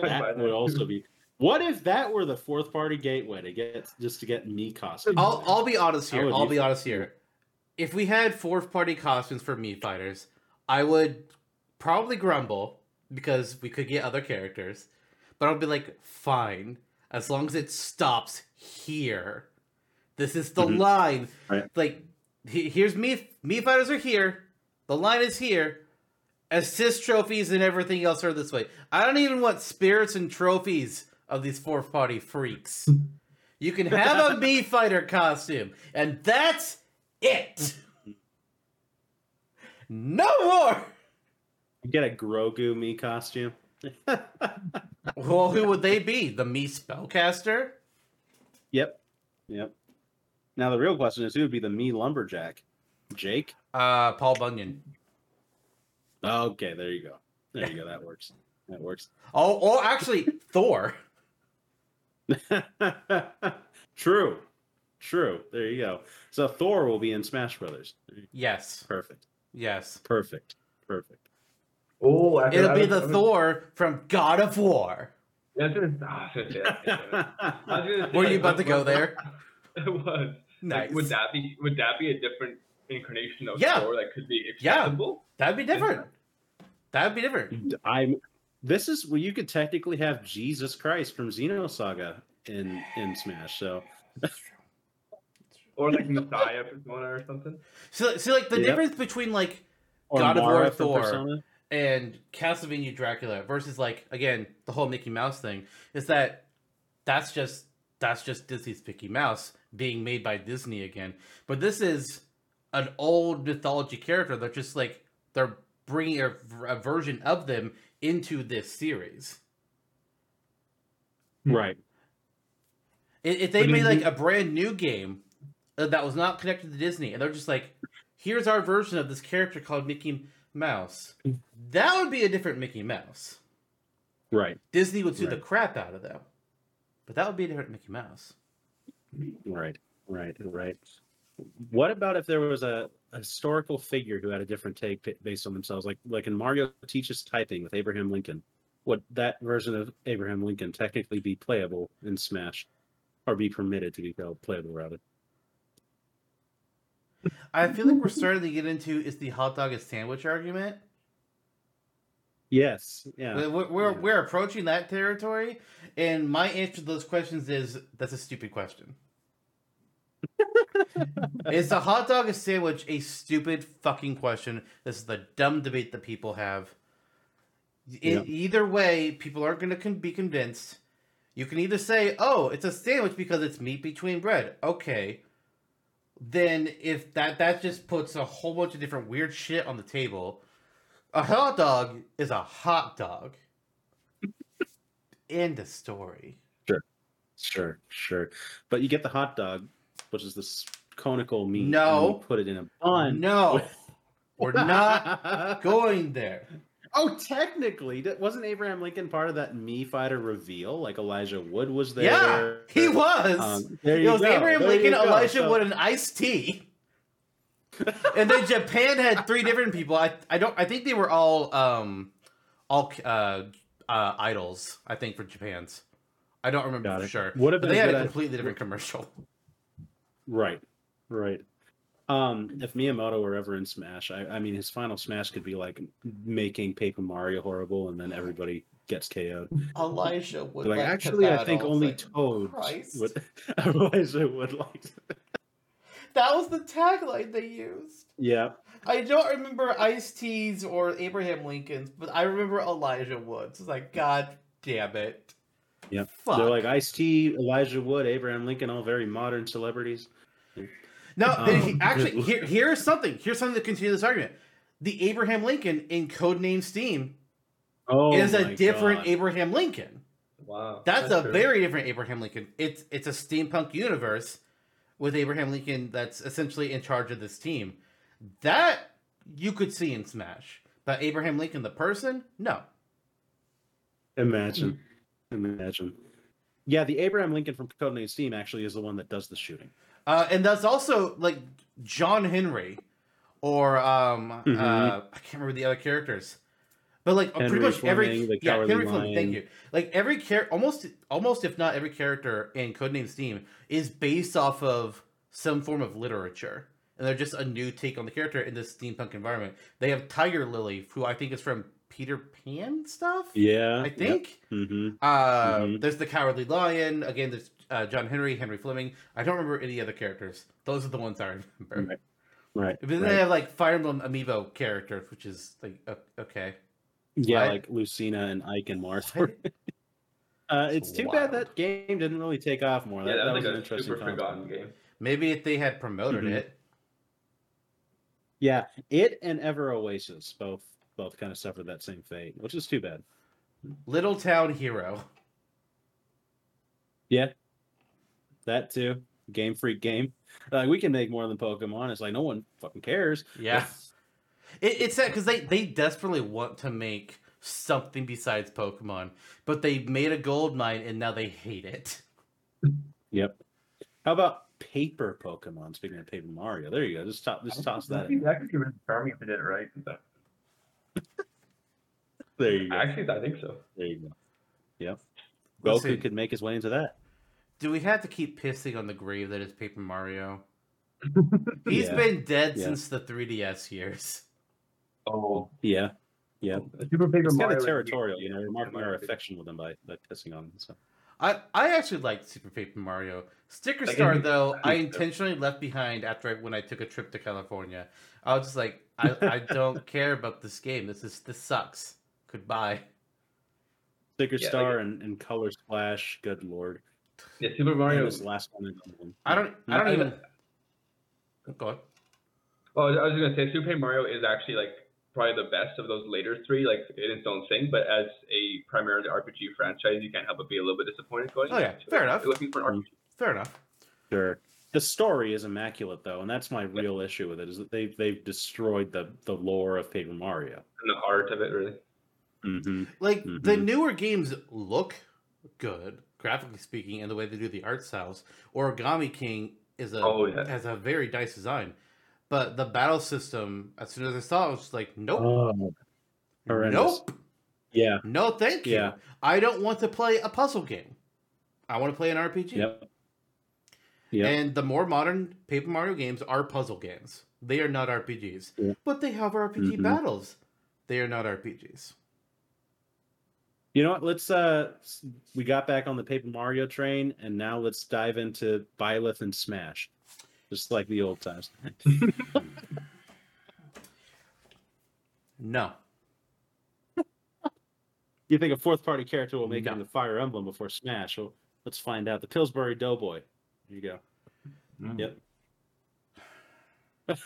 That would also be. What if that were the fourth party gateway to get just to get Mii costumes? I'll I'll be honest here. I'll be be honest here. If we had fourth party costumes for Mii fighters, I would probably grumble because we could get other characters. But I'll be like, fine, as long as it stops here. This is the Mhm. line. Right. Like, he- here's me. Mii fighters are here. The line is here. Assist trophies and everything else are this way. I don't even want spirits and trophies of these fourth party freaks. <laughs> You can have a Mii fighter costume, and that's it. <laughs> No more. Get a Grogu Mii costume. <laughs> Well, who would they be? The Mii spellcaster? Yep. Yep. Now the real question is who would be the Mii lumberjack? Jake? Uh, Paul Bunyan. Okay, there you go. There you go. That works. That works. Oh, oh, actually, Thor. <laughs> True. True. There you go. So Thor will be in Smash Brothers. Yes, Perfect. yes. Perfect. Perfect. Oh, It'll be the Thor from God of War. Yeah, I was gonna, ah, I was gonna say that. I was gonna say, Were you about to go there? <laughs> It was. Nice. Like, would that be would that be a different incarnation of Yeah. Thor that could be Yeah. acceptable? That'd be different. That'd be different. I'm. This is where you could technically have Jesus Christ from Xenosaga in in Smash. So <laughs> Or like Messiah Persona or something? So, see, like the Yep. difference between like or God of War Mara from Thor. Persona. And Castlevania Dracula versus like again the whole Mickey Mouse thing is that that's just that's just Disney's Mickey Mouse being made by Disney again. But this is an old mythology character. They're just like they're bringing a, a version of them into this series. Right. If they made like a brand new game uh, that was not connected to Disney, and they're just like, "Here's our version of this character called Mickey Mouse," that would be a different Mickey Mouse. Right. Disney would sue the crap out of them. But that would be a different Mickey Mouse. Right. Right. Right. What about if there was a, a historical figure who had a different take based on themselves, like like in Mario teaches typing with Abraham Lincoln? Would that version of Abraham Lincoln technically be playable in Smash, or be permitted to be pl- playable rather? I feel like we're starting to get into is the hot dog a sandwich argument. Yes. Yeah. We're, we're, Yeah. we're approaching that territory, and my answer to those questions is that's a stupid question. <laughs> is the hot dog a sandwich a stupid fucking question? This is the dumb debate that people have. In, Yeah. Either way, people aren't going to con- be convinced. You can either say, "Oh, it's a sandwich because it's meat between bread." Okay. Then if that that just puts a whole bunch of different weird shit on the table. A hot dog is a hot dog. End of story. Sure. Sure. Sure. But you get the hot dog, which is this conical meat. and No. put it in a bun. No, <laughs> we're not going there. Oh, technically, wasn't Abraham Lincoln part of that Mii Fighter reveal? Like Elijah Wood was there. Yeah, he was. Um, there it you was go, Abraham there Lincoln. Elijah So- Wood, and Ice T. <laughs> and then Japan had three different people. I I don't. I think they were all um all uh, uh idols. I think for Japan's. I don't remember for it. sure. What if they had a completely different commercial. Right, right. Um, if Miyamoto were ever in Smash, I, I mean, his final Smash could be like making Paper Mario horrible, and then everybody gets KO'd. Elijah Wood. Like, liked actually, I think only like, Toad would. <laughs> Elijah would like. <laughs> That was the tagline they used. Yeah, I don't remember Ice T's or Abraham Lincoln's, but I remember Elijah Woods. It's like, God damn it. Yeah. They're like Ice T, Elijah Wood, Abraham Lincoln, all very modern celebrities. No, Um, he- actually, <laughs> here, here's something. Here's something to continue this argument. The Abraham Lincoln in Codename Steam Oh, is a different God. Abraham Lincoln. Wow. That's, a true. very different Abraham Lincoln. It's it's a steampunk universe with Abraham Lincoln that's essentially in charge of this team. That you could see in Smash. That Abraham Lincoln, the person, no. Imagine. Imagine. Yeah, the Abraham Lincoln from Codename Steam actually is the one that does the shooting. Uh, and that's also like John Henry, or um, uh, Mhm. I can't remember the other characters, but like uh, Henry pretty much every Fleming, the yeah Henry Fleming. Thank you. Like every character, almost almost if not every character in Codename Steam is based off of some form of literature, and they're just a new take on the character in this steampunk environment. They have Tiger Lily, who I think is from Peter Pan stuff. Yeah. I think. hmm Uh, Mhm. There's the Cowardly Lion. Again, there's uh, John Henry, Henry Fleming. I don't remember any other characters. Those are the ones I remember. Right. Right. But then right. they have like Fire Emblem Amiibo characters, which is like okay. Yeah, What? like Lucina and Ike and Marth. What? <laughs> uh, it's too bad that game didn't really take off more. Yeah, that, that, that was was an a interesting super forgotten game. Maybe if they had promoted Mhm. it. Yeah, it and Ever Oasis both both kind of suffered that same fate, which is too bad. Little Town Hero. Yeah, that too. Game Freak game. Like we can make more than Pokemon. It's like no one fucking cares. Yeah. It, it's sad because they, they desperately want to make something besides Pokemon, but they made a gold mine and now they hate it. Yep. How about paper Pokemon? Speaking of Paper Mario, there you go. Just toss, just toss that. In. That could be really charming if they did it right. There you go. Actually, I think so. There you go. Yep. Goku see. could make his way into that. Do we have to keep pissing on the grave that is Paper Mario? <laughs> He's Yeah. been dead Yeah. since the 3DS years. Oh, Yeah. Yeah. Super Paper It's kind of territorial, you know. We're marking our affection with him by, by pissing on him. So. I, I actually liked Super Paper Mario. Sticker Like, Star though, I intentionally left behind after I, when I took a trip to California. I was just like, I, I <laughs> don't care about this game. This is this sucks. Goodbye. Sticker Yeah, like Star and, and Color Splash. Good lord. Yeah, Super And Mario. this last one. I don't I don't I- even go on. Oh, well, I was gonna say Super Paper Mario is actually like probably the best of those later three, like in its own thing. But as a primarily RPG franchise, you can't help but be a little bit disappointed going. Oh, yeah, into it. fair enough. You're looking for an RPG. Fair enough. Sure. The story is immaculate though, and that's my real issue with it. Is that they've they've destroyed the the lore of Paper Mario. and the art of it, really. Mm-hmm. Like the Mhm. newer games look good, graphically speaking, and the way they do the art styles. Origami King is a Oh, yeah. has a very nice design. But the battle system, as soon as I saw it, I was like, nope. Oh. Nope. yeah. No, thank you. Yeah. I don't want to play a puzzle game. I want to play an RPG. Yep. Yep. And the more modern Paper Mario games are puzzle games. They are not RPGs. Yeah. But they have RPG Mhm. battles. They are not RPGs. You know what? Let's uh we got back on the Paper Mario train and now let's dive into Byleth and Smash. Just like the old times. No. You think a fourth party character will make No. it into Fire Emblem before Smash? Well, let's find out. The Pillsbury Doughboy. There you go. Mm. Yep. <laughs>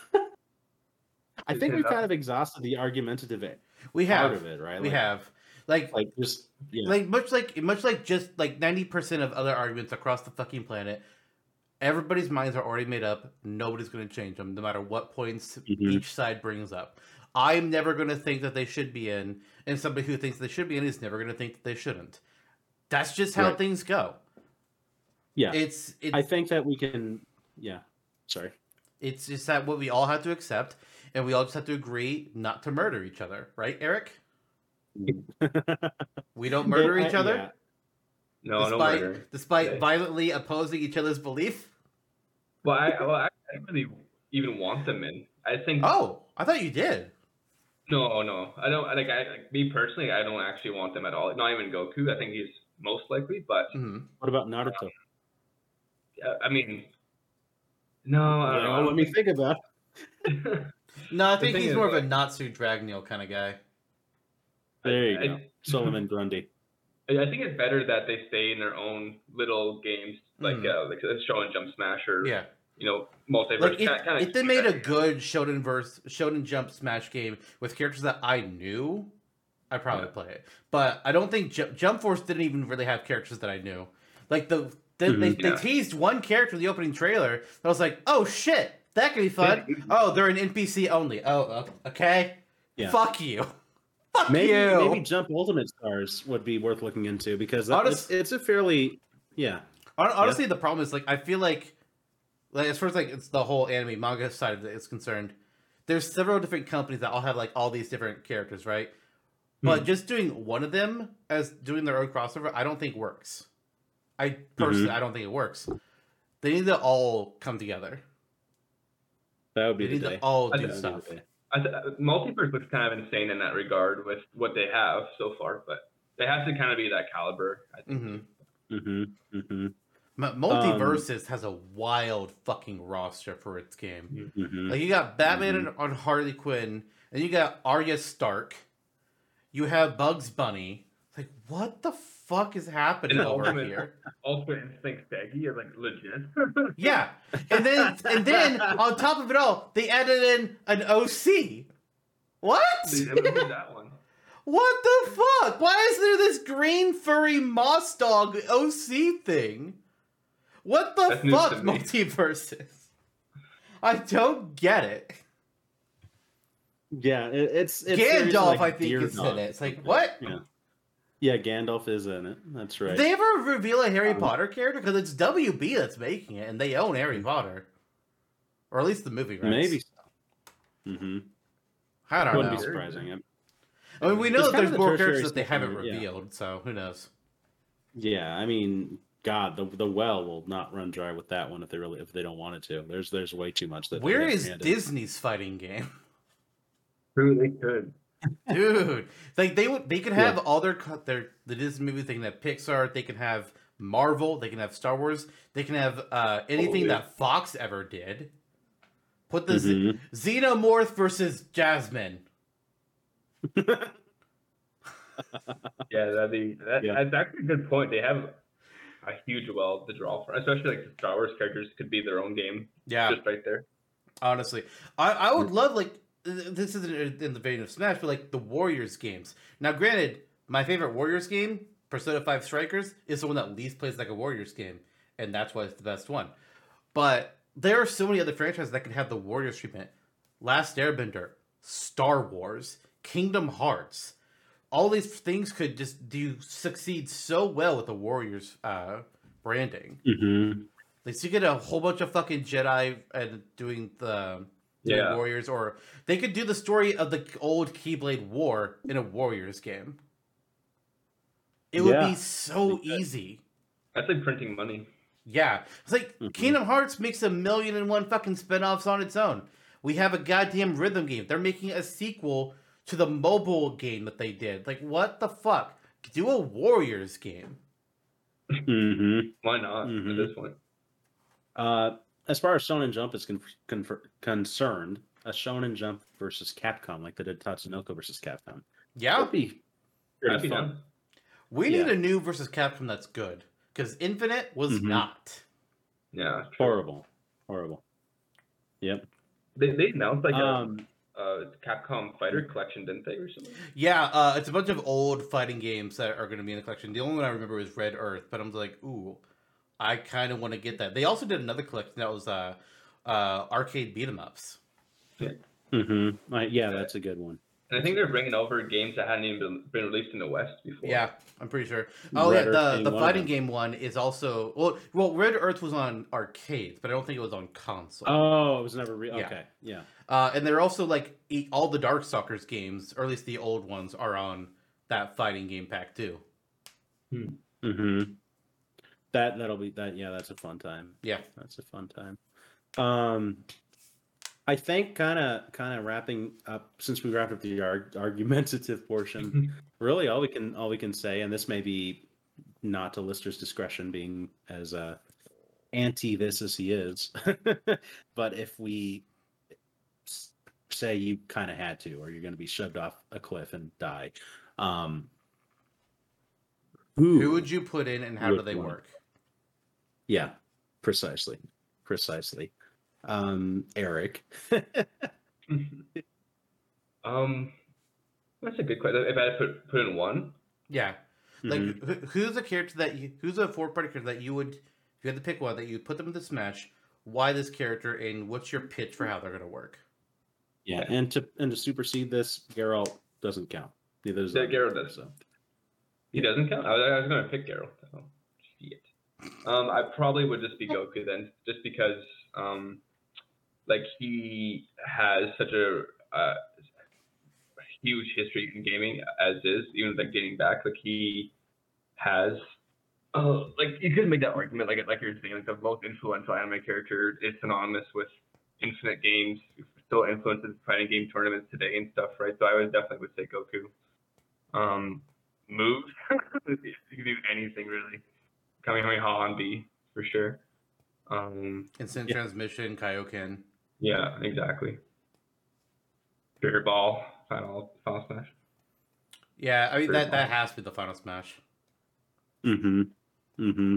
I think we've kind of exhausted the argumentative We part have. of it, right? We Like- have. Like Like just yeah. like much like much like just like 90% of other arguments across the fucking planet everybody's minds are already made up nobody's going to change them no matter what points Mhm. each side brings up i'm never going to think that they should be in and somebody who thinks they should be in is never going to think that they shouldn't that's just how Right. things go yeah. it's it's I think that we can yeah. Sorry. it's just that what we all have to accept and we all just have to agree not to murder each other right eric <laughs> we don't murder each other yeah. No, no despite murder. despite Yeah. violently opposing each other's belief Well, I, well, I, I don't really even want them in. I think. Oh, I thought you did. No, no, I don't. Like, I, like, me personally, I don't actually want them at all. Not even Goku. I think he's most likely, but hmm What about Naruto? uh, I mean, no, I don't Well, know. let me think about. <laughs> No, I think he's is, more of a Natsu Dragneel kind of guy. There you I- go. Solomon Grundy. <laughs> I I think it's better that they stay in their own little games, like Mhm. uh, like a Shonen Jump Smash or Yeah, you know MultiVersus. like if, kinda- kinda if they keep made a good Shonen verse Shonen Jump Smash game with characters that I knew, I'd probably Yeah. play it. But I don't think Ju- Jump Force didn't even really have characters that I knew. Like the they, they, Mhm. they Yeah. teased one character in the opening trailer. That I was like, oh shit, that could be fun. Oh, they're an NPC only. Oh, okay, Yeah. Fuck you. <laughs> Fuck maybe you. maybe Jump Ultimate Stars would be worth looking into because that, Honest- it's, it's a fairly yeah. Hon- Honestly, the problem is like I feel like, like as far as like it's the whole anime manga side of it is concerned, there's several different companies that all have like all these different characters, right? But just doing one of them as doing their own crossover, I don't think works. I personally, I don't think it works. They need to all come together. That would They be need the to all I do think That would stuff. be the day. I th- uh, MultiVersus looks kind of insane in that regard with what they have so far, but they have to kind of be that caliber. I think. hmm Mm-hmm. Mm-hmm. MultiVersus has a wild fucking roster for its game. Mm-hmm. Like you got Batman Mhm. and on Harley Quinn, and you got Arya Stark. You have Bugs Bunny. It's like what the fuck is happening And over Ultimate- here? <laughs> Ultimate Instinct Shaggy is like legit. <laughs> Yeah, and then and then on top of it all, they added in an OC. What? That one. What the fuck? Why is there this green furry moss dog OC thing? What the That's fuck, MultiVersus? <laughs> I don't get it. Yeah, it, it's, it's Gandalf, like I think, Deer is in it. It's like, what? Yeah. Yeah, Gandalf is in it. That's right. Did they ever reveal a Harry Um, Potter character? Because it's WB that's making it, and they own Harry Potter, or at least the movie rights. Maybe so. Mm-hmm. I don't know. Wouldn't know. be surprising. I mean, we know It's that there's the more characters that they haven't in there, yeah. revealed, so who knows? Yeah, I mean, God, the the well will not run dry with that one if they really if they don't want it to. There's there's way too much that. they Where have is handed. Disney's fighting game? <laughs> Who they could. dude. Like they would, they could have all their co- their the Disney movies. They can have Pixar. They can have Marvel. They can have Star Wars. They can have uh, anything yeah. that Fox ever did. Put the Z- Mhm. Xenomorph versus Jasmine. <laughs> Yeah, that'd be that, Yeah. that's actually a good point. They have a huge well to draw from, especially like the Star Wars characters could be their own game Yeah, just right there. honestly, I I would love like this isn't in the vein of Smash, but like the Warriors games. Now, granted, my favorite Warriors game, Persona Five Strikers, is the one that least plays like a Warriors game, and that's why it's the best one. But there are so many other franchises that could have the Warriors treatment. Last Airbender, Star Wars, Kingdom Hearts. All these things could just do succeed so well with the Warriors uh, branding. Mhm. Like, so you get a whole bunch of fucking Jedi and doing the doing Yeah. Warriors, or they could do the story of the old Keyblade War in a Warriors game. It would be so could. easy. That's like printing money. Yeah, it's like Mhm. Kingdom Hearts makes a million and one fucking spin-offs on its own. We have a goddamn rhythm game. They're making a sequel to the mobile game that they did. Like, what the fuck? Do a Warriors game. Mhm. Why not Mhm. at this point? Uh, as far as Shonen Jump is con- con- concerned, a Shonen Jump versus Capcom, like they did Tatsunoko versus Capcom, Yeah, would be pretty I'd be fun. down. we need a new versus Capcom that's good because Infinite was Mhm. not. Yeah, true. Horrible, horrible. Yep. They they announced like Um, a, a Capcom Fighter collection, didn't they, or something? Yeah, uh, it's a bunch of old fighting games that are going to be in the collection. The only one I remember was Red Earth, but I'm like, ooh, I kind of want to get that. They also did another collection that was uh, uh, arcade beat 'em ups. mhm. Uh, yeah, that's a good one. And I think they're bringing over games that hadn't even been, been released in the West before. Yeah, I'm pretty sure. Oh Red yeah, Earth the the fighting game one is also well. Well, Red Earth was on arcades, but I don't think it was on console. Oh, it was never re- Yeah. okay. Yeah. Uh, and they're also like e- all the Darkstalkers games, or at least the old ones, are on that fighting game pack too. Mm-hmm. That that'll be that. Yeah, that's a fun time. Yeah. That's a fun time. Um, I think kind of kind of wrapping up since we wrapped up the arg- <laughs> argumentative portion. really, all we can all we can say, and this may be not to Lister's discretion, being as uh, anti this as he is, <laughs> but if we say you kind of had to, or you're going to be shoved off a cliff and die, um, Who would you put in, and how do they one. work? Yeah, precisely, precisely. Um, Eric. <laughs> um, that's a good question. If I had to put put in one, Yeah, like Mhm. who- who's a character that you, who's a four party character that you would, if you had to pick one that you put them into Smash, why this character, and what's your pitch for how they're gonna work? Yeah, and to and to supersede this, Geralt doesn't count. Neither does Yeah, Ivan, Geralt does. So He doesn't count. I was, I was going to pick Geralt. Oh, shit. Um, I probably would just be Goku then, just because, um, like he has such a uh, huge history in gaming as is, even like getting back, like he has. Uh, like you could make that argument, like like you're saying, like the most influential anime character is synonymous with Infinite Games, still influences fighting game tournaments today and stuff, right? So I would definitely would say Goku. Um, move. <laughs> you can do anything really. Kamehameha on B for sure. Um, Instant Yeah. transmission, Kaioken. Yeah, exactly. Spirit Ball, final, final smash. Yeah, I mean Very that that has to be the final smash. Mm-hmm. Mm-hmm.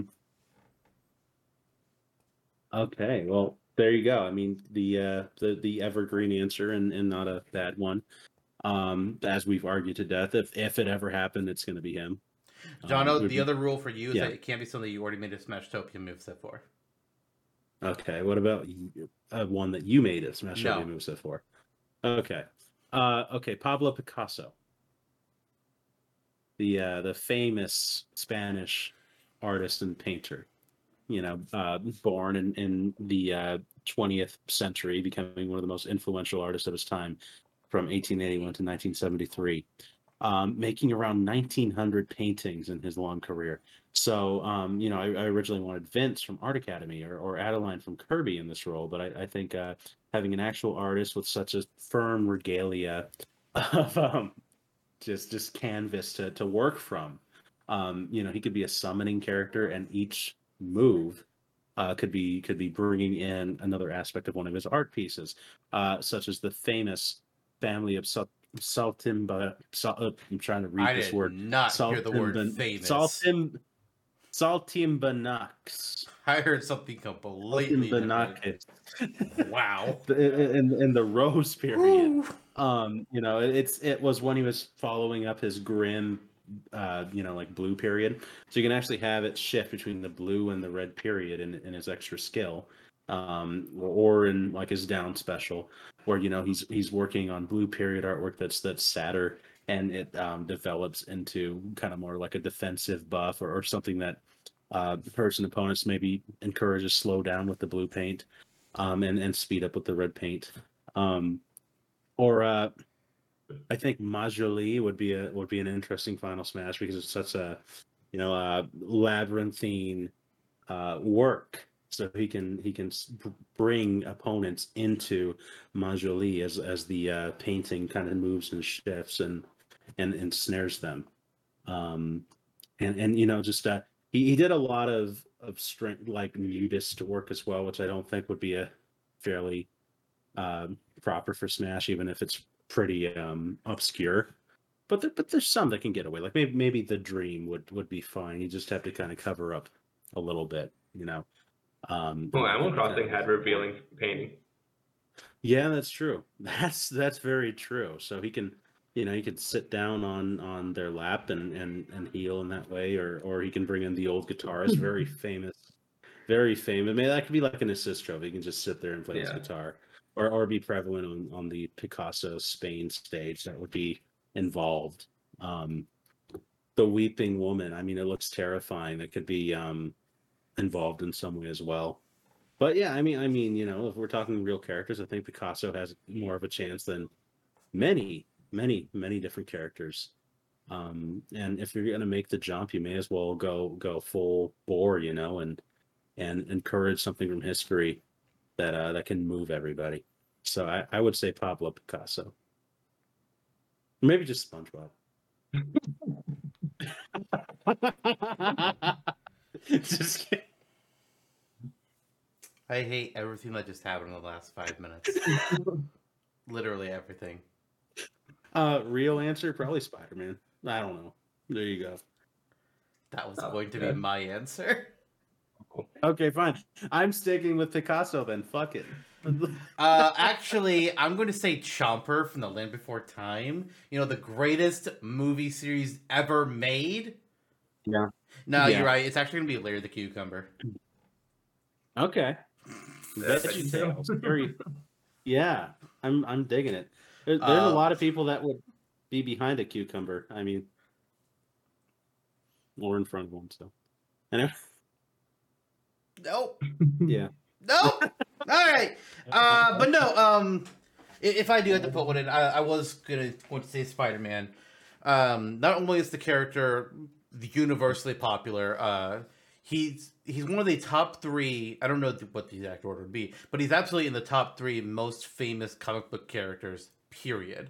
Okay, well, there you go. I mean, the uh, the the evergreen answer, and and not a bad one. Um, as we've argued to death, if if it ever happened, it's going to be him. Um, Jono, the be- other rule for you is yeah. that it can't be something you already made a Smash Topian moveset for. Okay, what about uh, one that you made it Smash No. moveset for? Okay, uh, okay, Pablo Picasso, the uh, the famous Spanish artist and painter. You know, uh, born in in the uh, 20th century, becoming one of the most influential artists of his time, from 1881 to 1973, um, making around 1,900 paintings in his long career. So, um, you know, I, I originally wanted Vince from Art Academy or, or Adeline from Kirby in this role, but I, I think uh, having an actual artist with such a firm regalia <laughs> of um, just just canvas to, to work from, um, you know, he could be a summoning character, and each move uh, could be could be bringing in another aspect of one of his art pieces, uh, such as the famous family of Sal- Saltimba. Sal- uh, I'm trying to read I this did word. not hear the word famous. Saltim, Saltimbanax. I heard something completely different. Saltimbanax. Wow. <laughs> In, in the Rose period. Um, you know, it- it's it was when he was following up his grim, uh, you know, like blue period. So you can actually have it shift between the blue and the red period in, in his extra skill, um, or in like his down special, where you know he's he's working on blue period artwork that's that's sadder and it um, develops into kind of more like a defensive buff or, or something that uh, person opponents maybe encourage encourages slow down with the blue paint um, and and speed up with the red paint. Um, or uh, I think Majoli would be a would be an interesting final smash because it's such a you know uh, labyrinthine uh, work. So he can he can bring opponents into Majoli as as the uh, painting kind of moves and shifts and and and snares them. Um, and and you know just uh, he he did a lot of of strength like nudist work as well, which I don't think would be a fairly um, proper for Smash, even if it's pretty um, obscure. But there, but there's some that can get away. Like maybe maybe the Dream would would be fine. You just have to kind of cover up a little bit, you know. Um, Well, Animal Crossing had revealing painting. yeah, that's true. <laughs> That's that's very true. So he can, you know, he could sit down on on their lap and and and heal in that way, or or he can bring in the old guitarist, very famous, very famous. Maybe that could be like an assist trophy. He can just sit there and play his guitar, or or be prevalent on on the Picasso Spain stage. That would be involved. Um, the Weeping Woman. I mean, it looks terrifying. That could be um involved in some way as well. But yeah, I mean, I mean, you know, if we're talking real characters, I think Picasso has more of a chance than many, many, many different characters. Um, and if you're gonna make the jump, you may as well go go full bore, you know, and and encourage something from history that uh, that can move everybody. So I, I would say Pablo Picasso. Maybe just SpongeBob. <laughs> just kidding. I hate everything that just happened in the last five minutes. <laughs> Literally everything. Uh, real answer probably Spider Man. I don't know. There you go. That was Oh, going to good. be my answer. Okay, fine. I'm sticking with Picasso then. Fuck it. <laughs> Uh, actually, I'm going to say Chomper from The Land Before Time. You know, the greatest movie series ever made. Yeah. No, Yeah. you're right. It's actually going to be Larry the Cucumber. okay. Yeah, Veggie Tales. Very. Yeah, I'm I'm digging it. There, there's Uh, a lot of people that would be behind a cucumber. I mean, or in front of one. So, anyway, Nope. <laughs> yeah. Nope. All right. Uh, <laughs> but no. Um, if I do have to put one in, I, I was gonna want to say Spider Man. Um, not only is the character universally popular, uh, he's he's one of the top three. I don't know what the exact order would be, but he's absolutely in the top three most famous comic book characters. Period.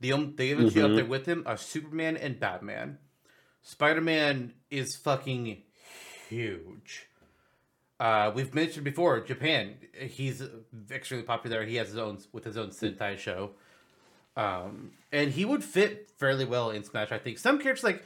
The um, the other two up there with him are Superman and Batman. Spider Man is fucking huge. Uh, we've mentioned before Japan. He's extremely popular. He has his own with his own Sentai show, um, and he would fit fairly well in Smash. I think some characters like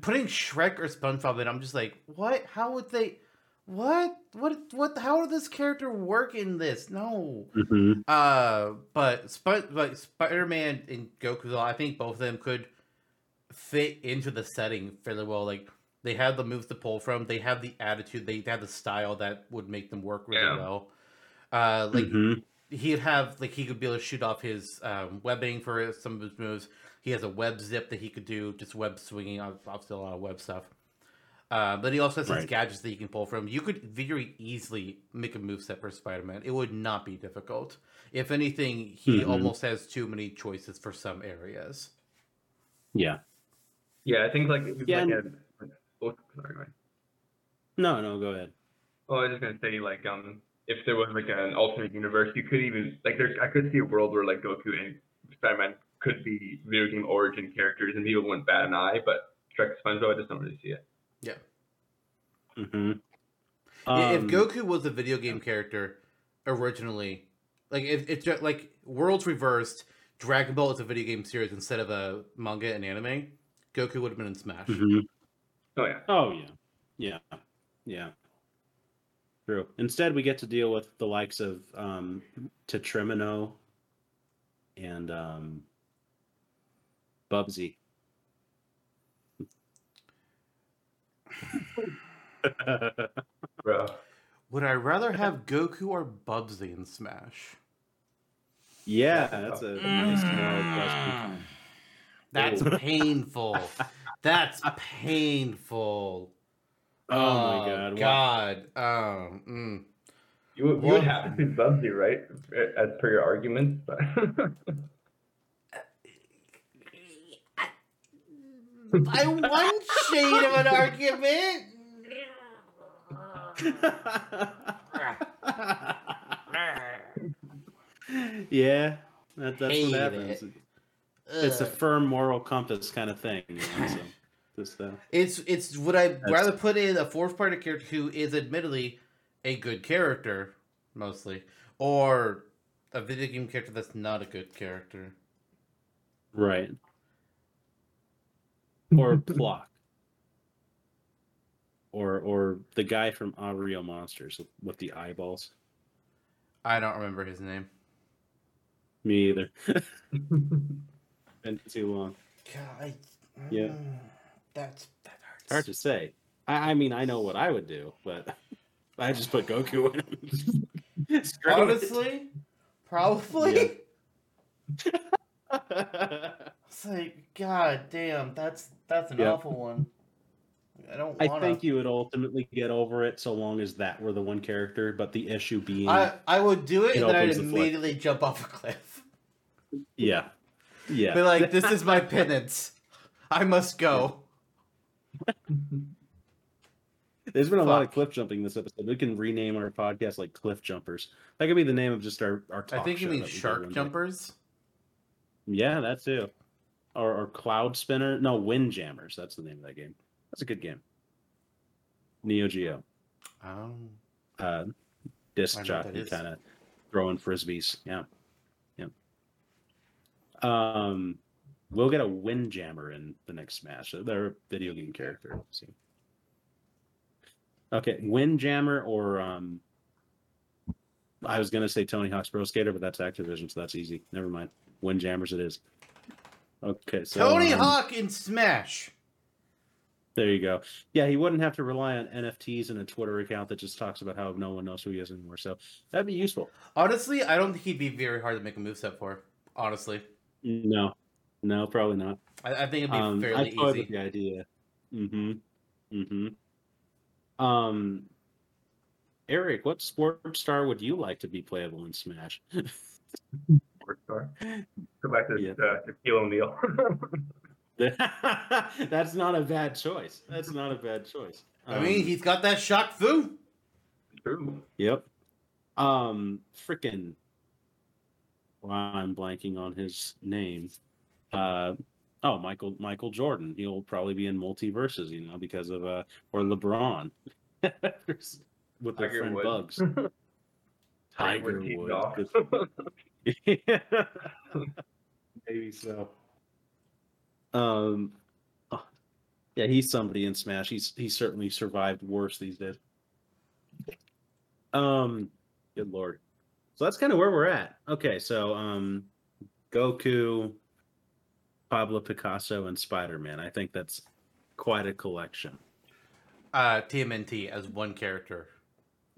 putting Shrek or SpongeBob in. I'm just like, what? How would they? What? What? What? How would this character work in this? No. hmm Uh, but Sp- like Spider Man and Goku, I think both of them could fit into the setting fairly well. Like they have the moves to pull from, they have the attitude, they have the style that would make them work really Yeah. well. Uh, like hmm he'd have like he could be able to shoot off his um, webbing for some of his moves. He has a web zip that he could do, just web swinging. Obviously, a lot of web stuff. Uh, but he also has his Right. gadgets that you can pull from. You could very easily make a move set for Spider Man. It would not be difficult. If anything, he Mhm. almost has too many choices for some areas. Yeah. Yeah, I think like Yeah, like a, oh, sorry, go ahead. No, no, go ahead. Oh, I was just gonna say like um if there was like an alternate universe, you could even like there I could see a world where like Goku and Spider-Man could be video game origin characters and people wouldn't bat an eye, but Shrek SpongeBob I just don't really see it. Yeah. hmm I- if Um, Goku was a video game character originally, like if it's just like worlds reversed, Dragon Ball is a video game series instead of a manga and anime, Goku would have been in Smash. mhm. Oh yeah. Oh yeah, yeah, yeah. True. Instead, we get to deal with the likes of um, Tetrimino and um, Bubsy. Bro. Would I rather have Goku or Bubsy in Smash? yeah, that's a nice moral question. Mm. That's Ooh. painful. That's <laughs> painful. Oh my god! wow. God. Um, mm. You, would- you Well- would have to choose Bubsy, right? As per your arguments, but <laughs> I one shade of an argument. <laughs> yeah, that, that's Hate what happens. it. It's a firm moral compass kind of thing. You know, so <sighs> just uh, It's it's would I rather put in a fourth party character who is admittedly a good character mostly, or a video game character that's not a good character. right. Or <laughs> Plok. Or or the guy from Ario Monsters with, with the eyeballs. I don't remember his name. Me either. <laughs> <laughs> Been too long. God, I, Yeah. mm, that's that hurts. Hard to say. I, I mean, I know what I would do, but I just put Goku in. Screw. Honestly, probably. It's like, god damn, that's that's an Yeah. awful one. I don't I think you would ultimately get over it so long as that were the one character, but the issue being, I I would do it, It and then I'd the immediately jump off a cliff. yeah, yeah, Be like, this is my penance. I must go. <laughs> There's been a lot of cliff jumping this episode. We can rename our podcast like Cliff Jumpers. That could be the name of just our our I think you mean that we do shark jumpers. Yeah, that too. Or, or Cloud Spinner. No, Windjammers. That's the name of that game. That's a good game. Neo Geo. Oh, Uh, disc jockey kind of throwing frisbees. Yeah. Yeah. Um, we'll get a Windjammer in the next Smash. They're a video game character. So. Okay, Windjammer or um, I was gonna say Tony Hawk's Pro Skater, but that's Activision, so that's easy. Never mind. Windjammers it is. Okay, so Tony um, Hawk in Smash. There you go. Yeah, he wouldn't have to rely on NFTs and a Twitter account that just talks about how no one knows who he is anymore. So that'd be useful. Honestly, I don't think he'd be very hard to make a moveset for. Honestly, No, no, probably not. I, I think it'd be Um, fairly I easy. the idea. Mm-hmm. Mm-hmm. Um, Eric, what sports star would you like to be playable in Smash? <laughs> Sports star. Go back to Yeah. uh, Shaquille O'Neal. <laughs> That's not a bad choice. That's not a bad choice. I mean, Um, he's got that Shaq Fu. True. Yep. Um, freaking. Well, I'm blanking on his name. Uh, oh, Michael Michael Jordan. He'll probably be in MultiVersus, you know, because of uh, or LeBron <laughs> with their Tiger friend Woods. Bugs. <laughs> Tiger Woods. <laughs> Maybe so. Um, oh, yeah, he's somebody in Smash. He's he's certainly survived worse these days. Um, good lord. So that's kind of where we're at. Okay, so um, Goku, Pablo Picasso, and Spider Man. I think that's quite a collection. Uh, TMNT as one character,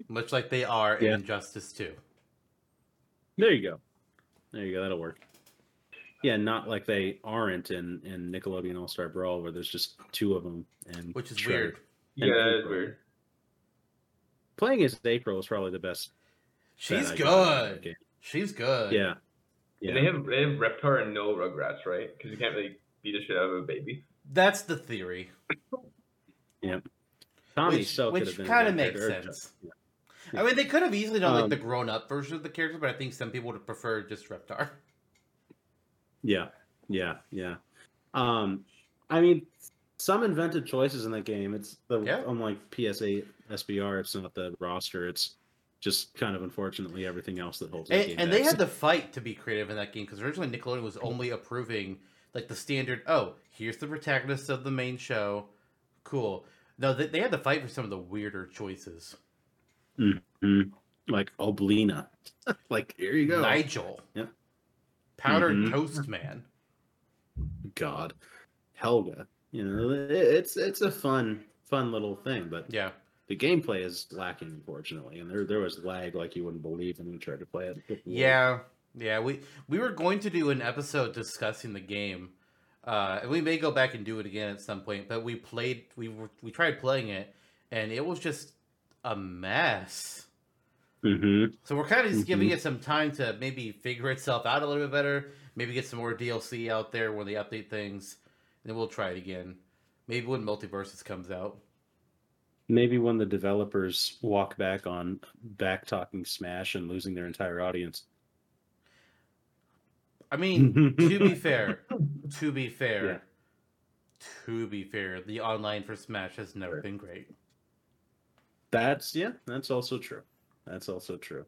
much like they are Yeah. in Injustice 2. There you go. There you go. That'll work. Yeah, not like they aren't in in Nickelodeon All Star Brawl, where there's just two of them, and Which is Shredder. weird. Yeah, And that is April. weird. Playing as April is probably the best. She's bet I got out of that good. She's good. Yeah. And they have they have Reptar and no Rugrats, right? Because you can't really beat the shit out of a baby. That's the theory. Tommy which so could have which been kind of good makes character. sense. I mean, they could have easily done like Um, the grown up version of the character, but I think some people would have preferred just Reptar. <laughs> Yeah, yeah, yeah. Um, I mean, some invented choices in that game. It's the Yeah. unlike PSA SBR. It's not the roster. It's just kind of unfortunately everything else that holds. And, game and they had to fight to be creative in that game because originally Nickelodeon was only approving like the standard. Oh, here's the protagonist of the main show. Cool. No, they, they had to fight for some of the weirder choices. Mhm. like Oblina. <laughs> like here you go. Nigel. Yep. Powdered Mhm. Toast Man. God, Helga. You know, it, it's it's a fun fun little thing, but Yeah. the gameplay is lacking, unfortunately. And there there was lag like you wouldn't believe when we tried to play it. Lord. Yeah, yeah. We we were going to do an episode discussing the game, uh, and we may go back and do it again at some point. But we played, we were, we tried playing it, and it was just a mess. Mhm. So we're kind of just giving Mhm. it some time to maybe figure itself out a little bit better. Maybe get some more DLC out there when they update things, and then we'll try it again. Maybe when MultiVersus comes out. Maybe when the developers walk back on back talking Smash and losing their entire audience. I mean, <laughs> to be fair, to be fair, Yeah. to be fair, the online for Smash has never been great. That's yeah, that's also true. That's also true.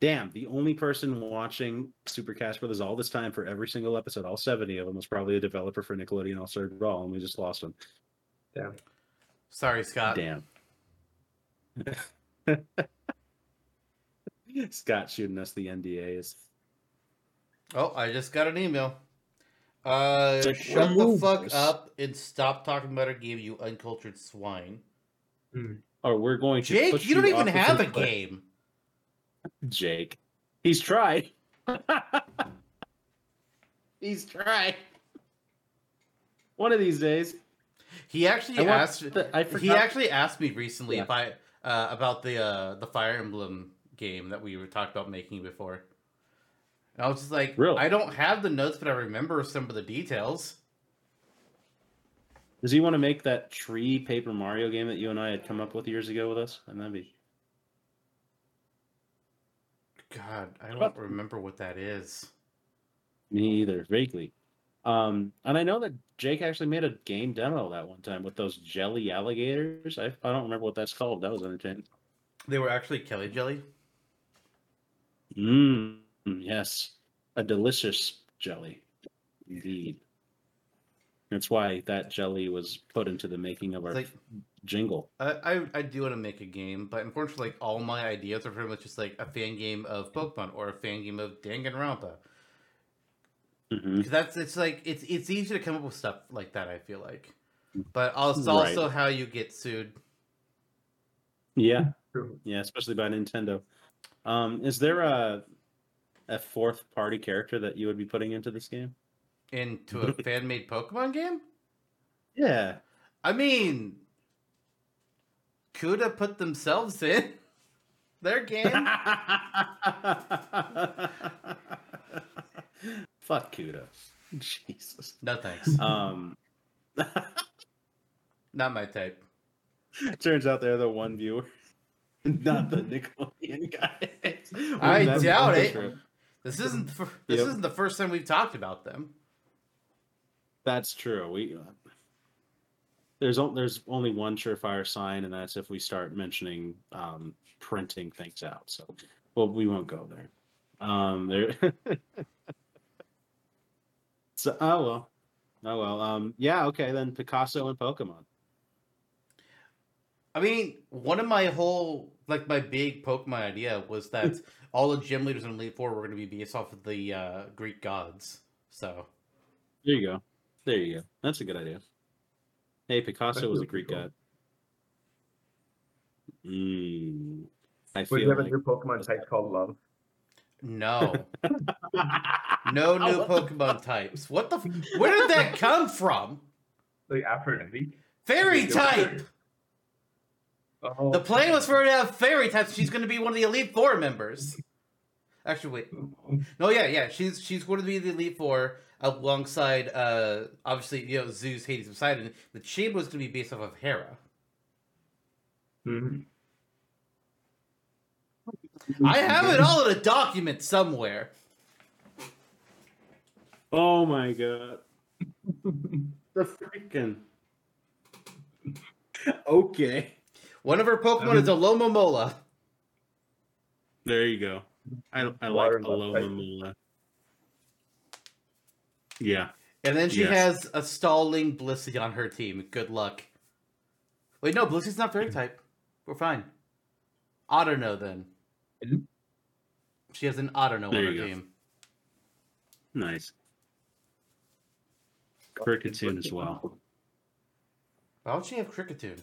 Damn, the only person watching Super Cash Brothers all this time for every single episode, all 70 of them, was probably a developer for Nickelodeon All Star Brawl, and we just lost him. Damn. Sorry, Scott. Damn. <laughs> Scott shooting us the NDAs. Oh, I just got an email. Uh, like, shut the remove fuck this. up and stop talking about our game, you uncultured swine. Or we're going to Jake, you don't even have a cliff. game. Jake. He's tried. <laughs> He's tried. One of these days. He actually I asked. the- he actually asked me recently Yeah. if I uh, about the uh, the Fire Emblem game that we were talked about making before. And I was just like, Really? I don't have the notes, but I remember some of the details. Does he want to make that tree Paper Mario game that you and I had come up with years ago with us? And that'd be God, I don't remember what that is. me either, vaguely. Um, and I know that Jake actually made a game demo that one time with those jelly alligators. I, I don't remember what that's called. That was entertaining. They were actually Kelly Jelly. Mmm, yes. A delicious jelly. Indeed. That's why that jelly was put into the making of our like jingle. I, I I do want to make a game, but unfortunately, like all my ideas are pretty much just like a fan game of Pokemon or a fan game of Danganronpa. Because that's it's like it's it's easy to come up with stuff like that. I feel like but also Right. also how you get sued. Yeah, yeah, especially by Nintendo. Um, is there a a fourth party character that you would be putting into this game? Into a <laughs> fan made Pokemon game? Yeah. I mean, Kuda put themselves in <laughs> their game. <laughs> Fuck Kuda. Jesus. No thanks. Um, Not my type. turns out they're the one viewer, not the Nickelodeon guys. I doubt it. This isn't the this Yep. isn't the first time we've talked about them. That's true. We uh, there's o- there's only one surefire sign, and that's if we start mentioning um, printing things out. So, well, we won't go there. Um, there. <laughs> so, oh well, oh well. Um, yeah, okay, then Picasso and Pokemon. I mean, one of my whole like my big Pokemon idea was that <laughs> all the gym leaders in Elite Four were going to be based off of the uh, Greek gods. So There you go. There you go. That's a good idea. Hey, Picasso That was a Greek cool. god. Mm, I Would you feel have a new Pokemon type called Love? no, <laughs> no new Pokemon types. What the? F- where did that come from? Like after Envy? Fairy type. Oh, The plan was for her to have fairy types. She's going to be one of the Elite Four members. Actually, wait. <laughs> No, yeah, yeah. She's she's going to be the Elite Four alongside, uh, obviously, you know, Zeus, Hades, and Poseidon. The chamber was going to be based off of Hera. Mhm. I have it all in a document somewhere. Oh my god. <laughs> the freaking. Okay. One of her Pokemon is a Lomomola. There you go. I, I like Water and Alola left, right? Mola. Yeah. And then she Yes. has a stalling Blissey on her team. Good luck. Wait, no, Blissey's not fairy type. We're fine. Audino then. Mhm. She has an Audino There on her go. team. Nice. Kricketune as well. Why would she have Kricketune?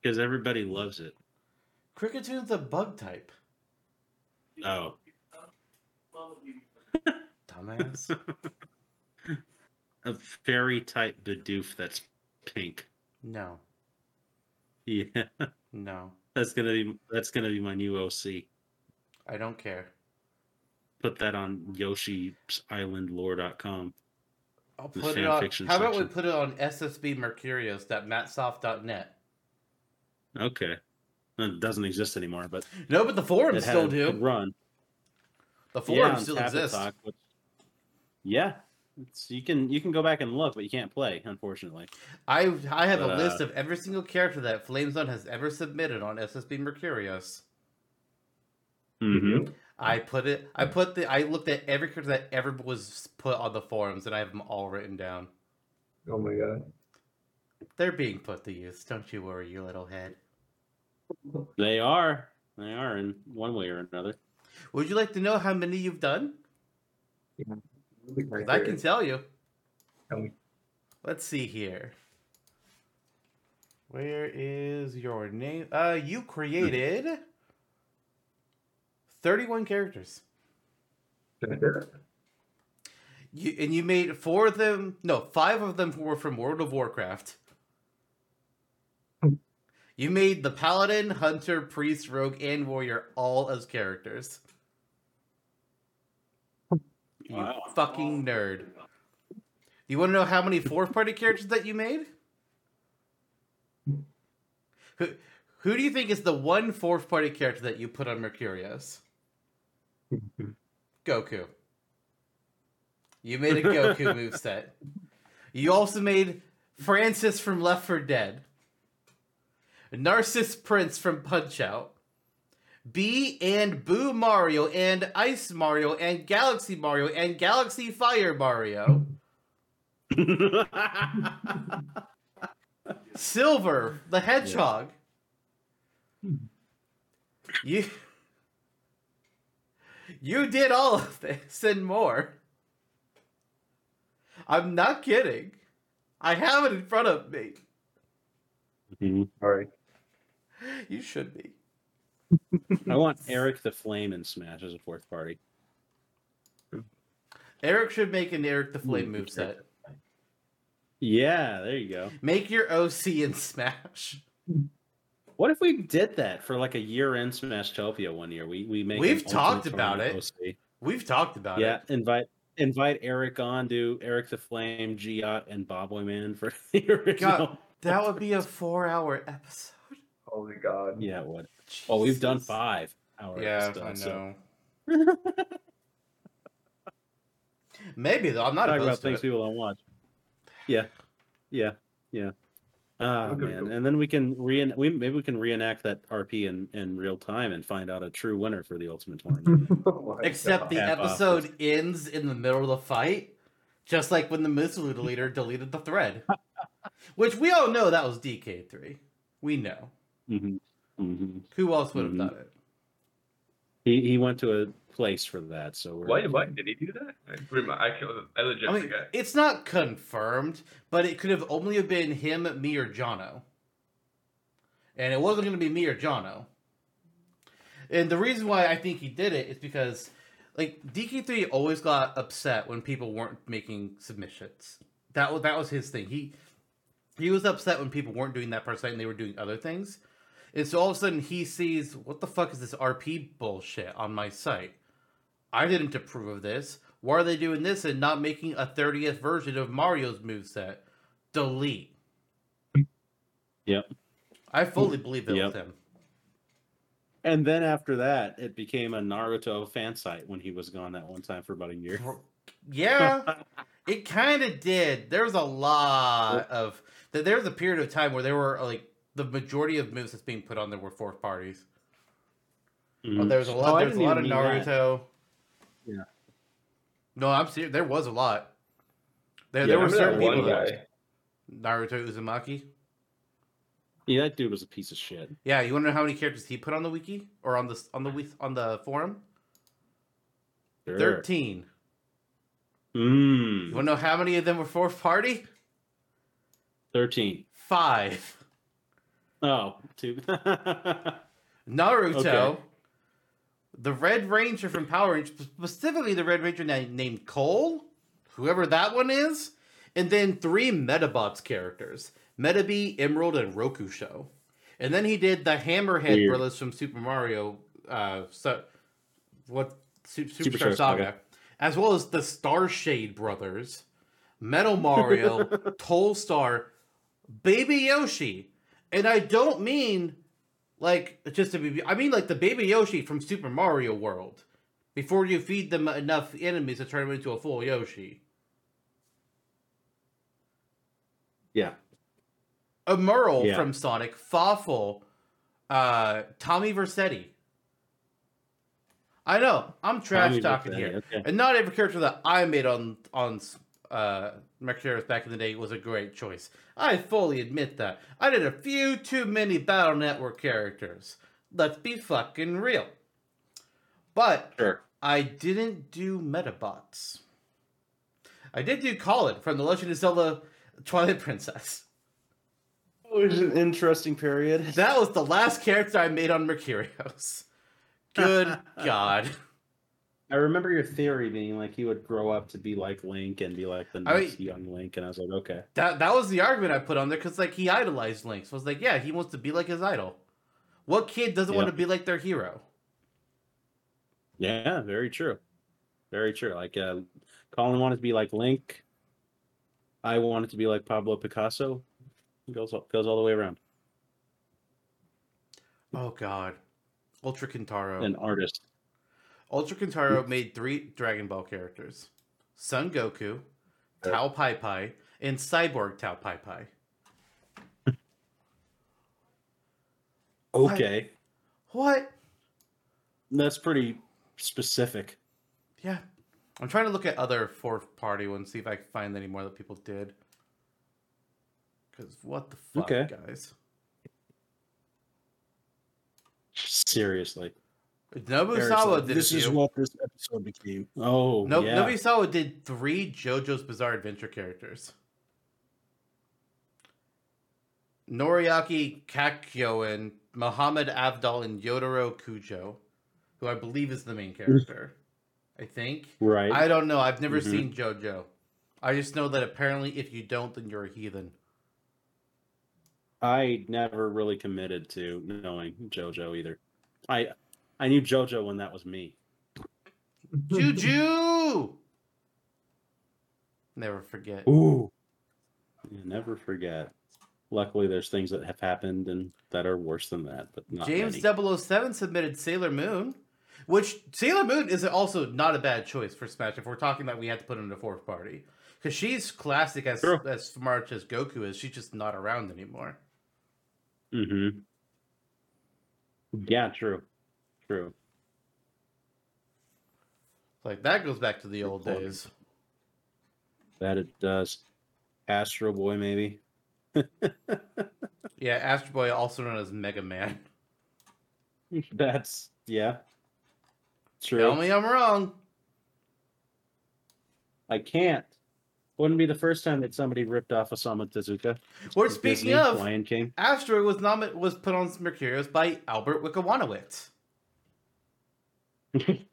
Because everybody loves it. Kricketune a bug type. Oh. Dumbass. <laughs> A fairy type Bidoof that's pink. no. Yeah. No. That's gonna be that's gonna be my new OC. I don't care. Put that on Yoshi'sIslandLore.com. I'll put it on. How about we put it on ssbmercurius.matsoft.net? Okay. It doesn't exist anymore, but No, but the forums still do. run. The Yeah, forums on still exist. Talk, which- yeah, it's, you can you can go back and look, but you can't play, unfortunately. I I have a But, list uh, of every single character that Flamezone has ever submitted on SSB Mercurius. Mm-hmm. I put it. I put the. I looked at every character that ever was put on the forums, and I have them all written down. Oh my god. They're being put to use. Don't you worry, you little head. They are. They are in one way or another. Would you like to know how many you've done? 'Cause I can tell you. Tell me. Let's see here. Where is your name? Uh, you created thirty-one characters. Can I do it? You and you made four of them. No, five of them were from World of Warcraft. You made the paladin, hunter, priest, rogue, and warrior all as characters. You Wow. fucking nerd. You want to know how many fourth party characters that you made? Who, who do you think is the one fourth party character that you put on Mercurius? <laughs> Goku. You made a Goku <laughs> moveset. You also made Francis from Left 4 Dead. Narcis Prince from Punch Out. B and Boo Mario and Ice Mario and Galaxy Mario and Galaxy Fire Mario. <laughs> Silver, the Hedgehog. You You did all of this and more. I'm not kidding. I have it in front of me. Mhm. All right. You should be. I want Eric the Flame in Smash as a fourth party. Eric should make an Eric the Flame Hmm, moveset. Yeah, there you go. Make your OC in Smash. What if we did that for like a year in Smashtopia one year? We we make. We've talked about it. OC. We've talked about Yeah, it. Yeah, invite invite Eric on, do Eric the Flame, Giot, and Bobboy Man for <laughs> the original. God, That would be a four-hour episode. Holy God. Yeah, it would. Well, we've done five hours. Yeah, stuff, I so- know. <laughs> Maybe though. I'm not talking about to things it. people don't watch. Yeah, yeah, yeah. Ah man, and then we can re we maybe we can reenact that RP in in real time and find out a true winner for the ultimate tournament. <laughs> Oh <laughs> Except the God. Cap off episode ends in the middle of the fight, just like when the Missile leader deleted the thread. Which we all know that was DK3. We know. Hmm hmm Who else would have done it? He he went to a place for that, so we're, Why? Why did he do that? I, rem- I, I legit I mean, forget. it's not confirmed, but it could have only have been him, me, or Jono. And it wasn't going to be me or Jono. And the reason why I think he did it is because, like, DK3 always got upset when people weren't making submissions. That was that was his thing. He he was upset when people weren't doing that per se and they were doing other things. And so all of a sudden he sees, what the fuck is this RP bullshit on my site? I didn't approve of this. Why are they doing this and not making a 30th version of Mario's moveset? Delete. Yep. I fully believe it Yep. was him. And then after that, it became a Naruto fan site when he was gone that one time for about a year. Yeah, it kind of did. There was a lot <laughs> of. th- There was a period of time where there were like the majority of moves that's being put on there were fourth parties. Mhm. There was a Oh, lot. I there was a lot of even mean that. Naruto. Yeah. No, I'm serious. There was a lot. There, Yeah, there were certain people. one That, guy. Naruto Uzumaki. Yeah, that dude was a piece of shit. Yeah, you want to know how many characters he put on the wiki or on the on the wiki- on the forum? Sure. Thirteen. Mm, You want to know how many of them were fourth party? 13. Five. Oh, two. <laughs> Naruto, Okay. the Red Ranger from Power Rangers, specifically the Red Ranger named Cole, whoever that one is, and then three Medabots characters, Metabee, Emerald, and Rokusho. And then he did the Hammerhead Weird. brothers from Super Mario, uh, so, what Super, Superstar, Superstar Saga, as well as the Starshade brothers, Metal Mario, <laughs> Tolstar, Baby Yoshi, and I don't mean like just to be. I mean like the Baby Yoshi from Super Mario World. Before you feed them enough enemies to turn them into a full Yoshi. yeah. A Merle Yeah. from Sonic, Fawful, uh, Tommy Vercetti. I know I'm trash Tommy talking Vercetti, here, okay. and not every character that I made on on uh, Mercurius back in the day was a great choice. I fully admit that. I did a few too many Battle Network characters. Let's be fucking real. But Sure. I didn't do Medabots. I did do Colin from The Legend of Zelda Twilight Princess. It was an interesting period. That was the last character I made on Mercurius. Good <laughs> God. I remember your theory being like he would grow up to be like Link and be like the I mean- next young Link, and I was like, okay. That that was the argument I put on there because like he idolized Link. So I was like, yeah, he wants to be like his idol. What kid doesn't want to be like their hero? Yeah, very true. Very true. Like uh, Colin wanted to be like Link. I wanted to be like Pablo Picasso. It goes all, goes all the way around. Oh God. Ultra Kintaro. An artist. Ultra Kintaro made three Dragon Ball characters. Son Goku, Tao Pai Pai, and Cyborg Tao Pai Pai. Okay, What? that's pretty specific. Yeah. I'm trying to look at other fourth party ones, see if I can find any more that people did. Because what the fuck, Okay. guys? Seriously. Nobusawa did this is what this episode became. Oh, No, yeah. Nobusawa did three JoJo's Bizarre Adventure characters. Noriaki Kakyo and Muhammad Avdol and Jotaro Kujo, who I believe is the main character. I think. Right. I don't know. I've never Mhm. seen JoJo. I just know that apparently, if you don't, then you're a heathen. I never really committed to knowing JoJo either. I I knew JoJo when that was me. Juju. Never forget. Ooh. You never forget. Luckily, there's things that have happened and that are worse than that, but not James many. 007 submitted Sailor Moon, which Sailor Moon is also not a bad choice for Smash if we're talking that we had to put in a fourth party. Because she's classic as, True. as smart as Goku is. She's just not around anymore. Mm-hmm. Yeah, true. True. Like, that goes back to the old days. That it does. Astro Boy, maybe. <laughs> Yeah, Astro Boy, also known as Mega Man. <laughs> That's yeah. True. Tell me I'm wrong. I can't. Wouldn't be the first time that somebody ripped off Osamu Tezuka. Or Disney, speaking of, Lion King. Astro was nomi- was put on Mercurius by Albert Wickawanowitz. <laughs>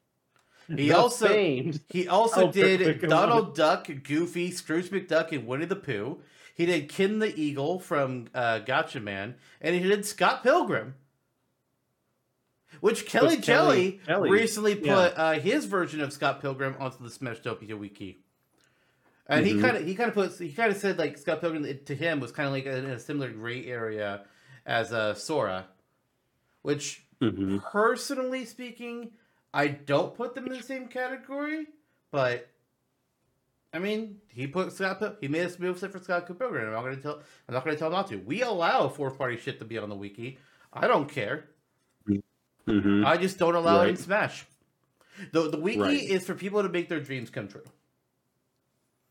He also- famed. He also Albert did. <laughs> Donald Duck, Goofy, Scrooge McDuck, and Winnie the Pooh. He did Ken the Eagle from uh, Gatchaman, and he did Scott Pilgrim, which Kelly Kelly- Jelly Kelly, recently put yeah. uh, his version of Scott Pilgrim onto the Smashtopia wiki. And he Mhm. kind of he kind of put he kind of said like Scott Pilgrim to him was kind of like in a similar gray area as uh, Sora, which Mhm. personally speaking, I don't put them in the same category, but I mean, he put Scott. He made a moveset for Scott Pilgrim. I'm not gonna tell. I'm not gonna tell him not to. We allow fourth party shit to be on the wiki. I don't care. Mhm. I just don't allow it in Smash. The the wiki Right. is for people to make their dreams come true.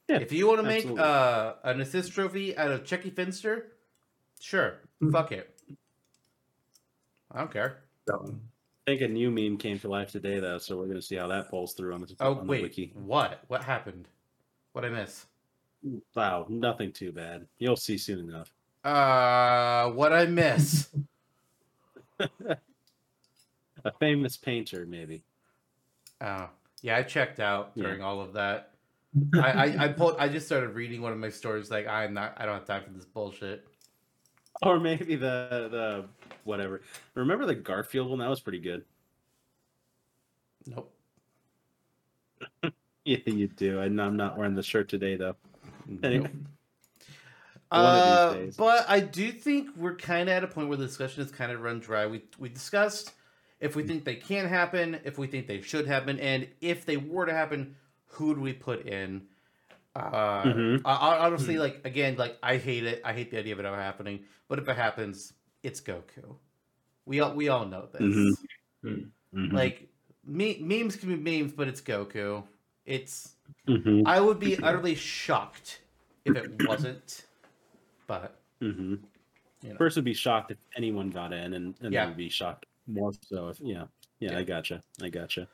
Yeah, if you want to make uh, an assist trophy out of Chuckie Finster, sure, Mm-hmm. fuck it. I don't care. I think a new meme came to life today, though, so we're going to see how that pulls through on the, Oh on the wait, wiki. what? What happened? What I miss? Wow, nothing too bad. You'll see soon enough. Uh, what I miss? <laughs> A famous painter, maybe. Oh, yeah, I checked out Yeah. during all of that. I, I, I pulled. I just started reading one of my stories. Like, I'm not. I don't have time for this bullshit. Or maybe the the whatever. Remember the Garfield one? That was pretty good. Nope. <laughs> Yeah, you do. And I'm not wearing the shirt today, though. Anyway. Nope. One of these Uh, but I do think we're kind of at a point where the discussion has kind of run dry. We we discussed if we think they can happen, if we think they should happen, and if they were to happen, who do we put in? Uh, Mhm. I, honestly like again like I hate it. I hate the idea of it ever happening. But if it happens, it's Goku. We all we all know this. Mhm. hmm. Mhm. Like me, memes can be memes, but it's Goku. It's Mhm. I would be utterly shocked if it wasn't. But Mhm. you know. First, would be shocked if anyone got in, and, and Yeah. then would be shocked more so if yeah, yeah, Yeah. I gotcha, I gotcha.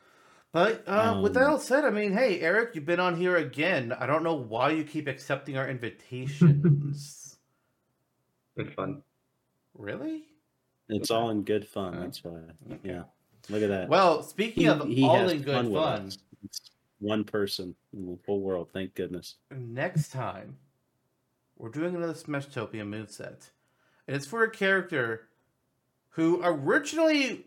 But uh, with that Um, all said, I mean, hey, Eric, you've been on here again. I don't know why you keep accepting our invitations. <laughs> It's fun. really? It's all in good fun. That's why. okay. Yeah, look at that. Well, speaking He- of he all in good with fun. It's one person in the whole world. Thank goodness. next time we're doing another Smashtopia moveset. And it's for a character who originally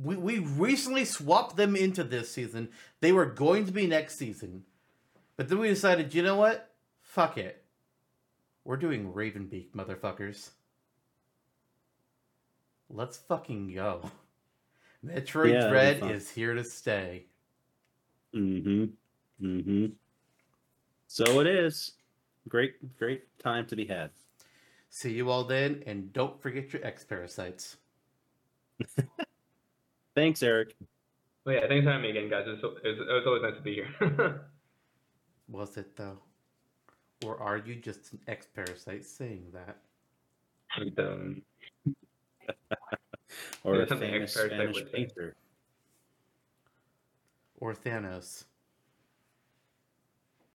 we, we recently swapped them into this season. They were going to be next season. But then we decided, you know what? Fuck it. We're doing Ravenbeak, motherfuckers. Let's fucking go. <laughs> Metroid Yeah, Dread is here to stay. Mm-hmm. Mm-hmm. So it is. Great, great time to be had. See you all then, and don't forget your X parasites. <laughs> Thanks, Eric. Well, yeah, thanks for having me again, guys. It was, it was, it was always nice to be here. <laughs> Was it though? Or are you just an X parasite saying that? And, <laughs> um, Or a famous Spanish painter. Or Thanos?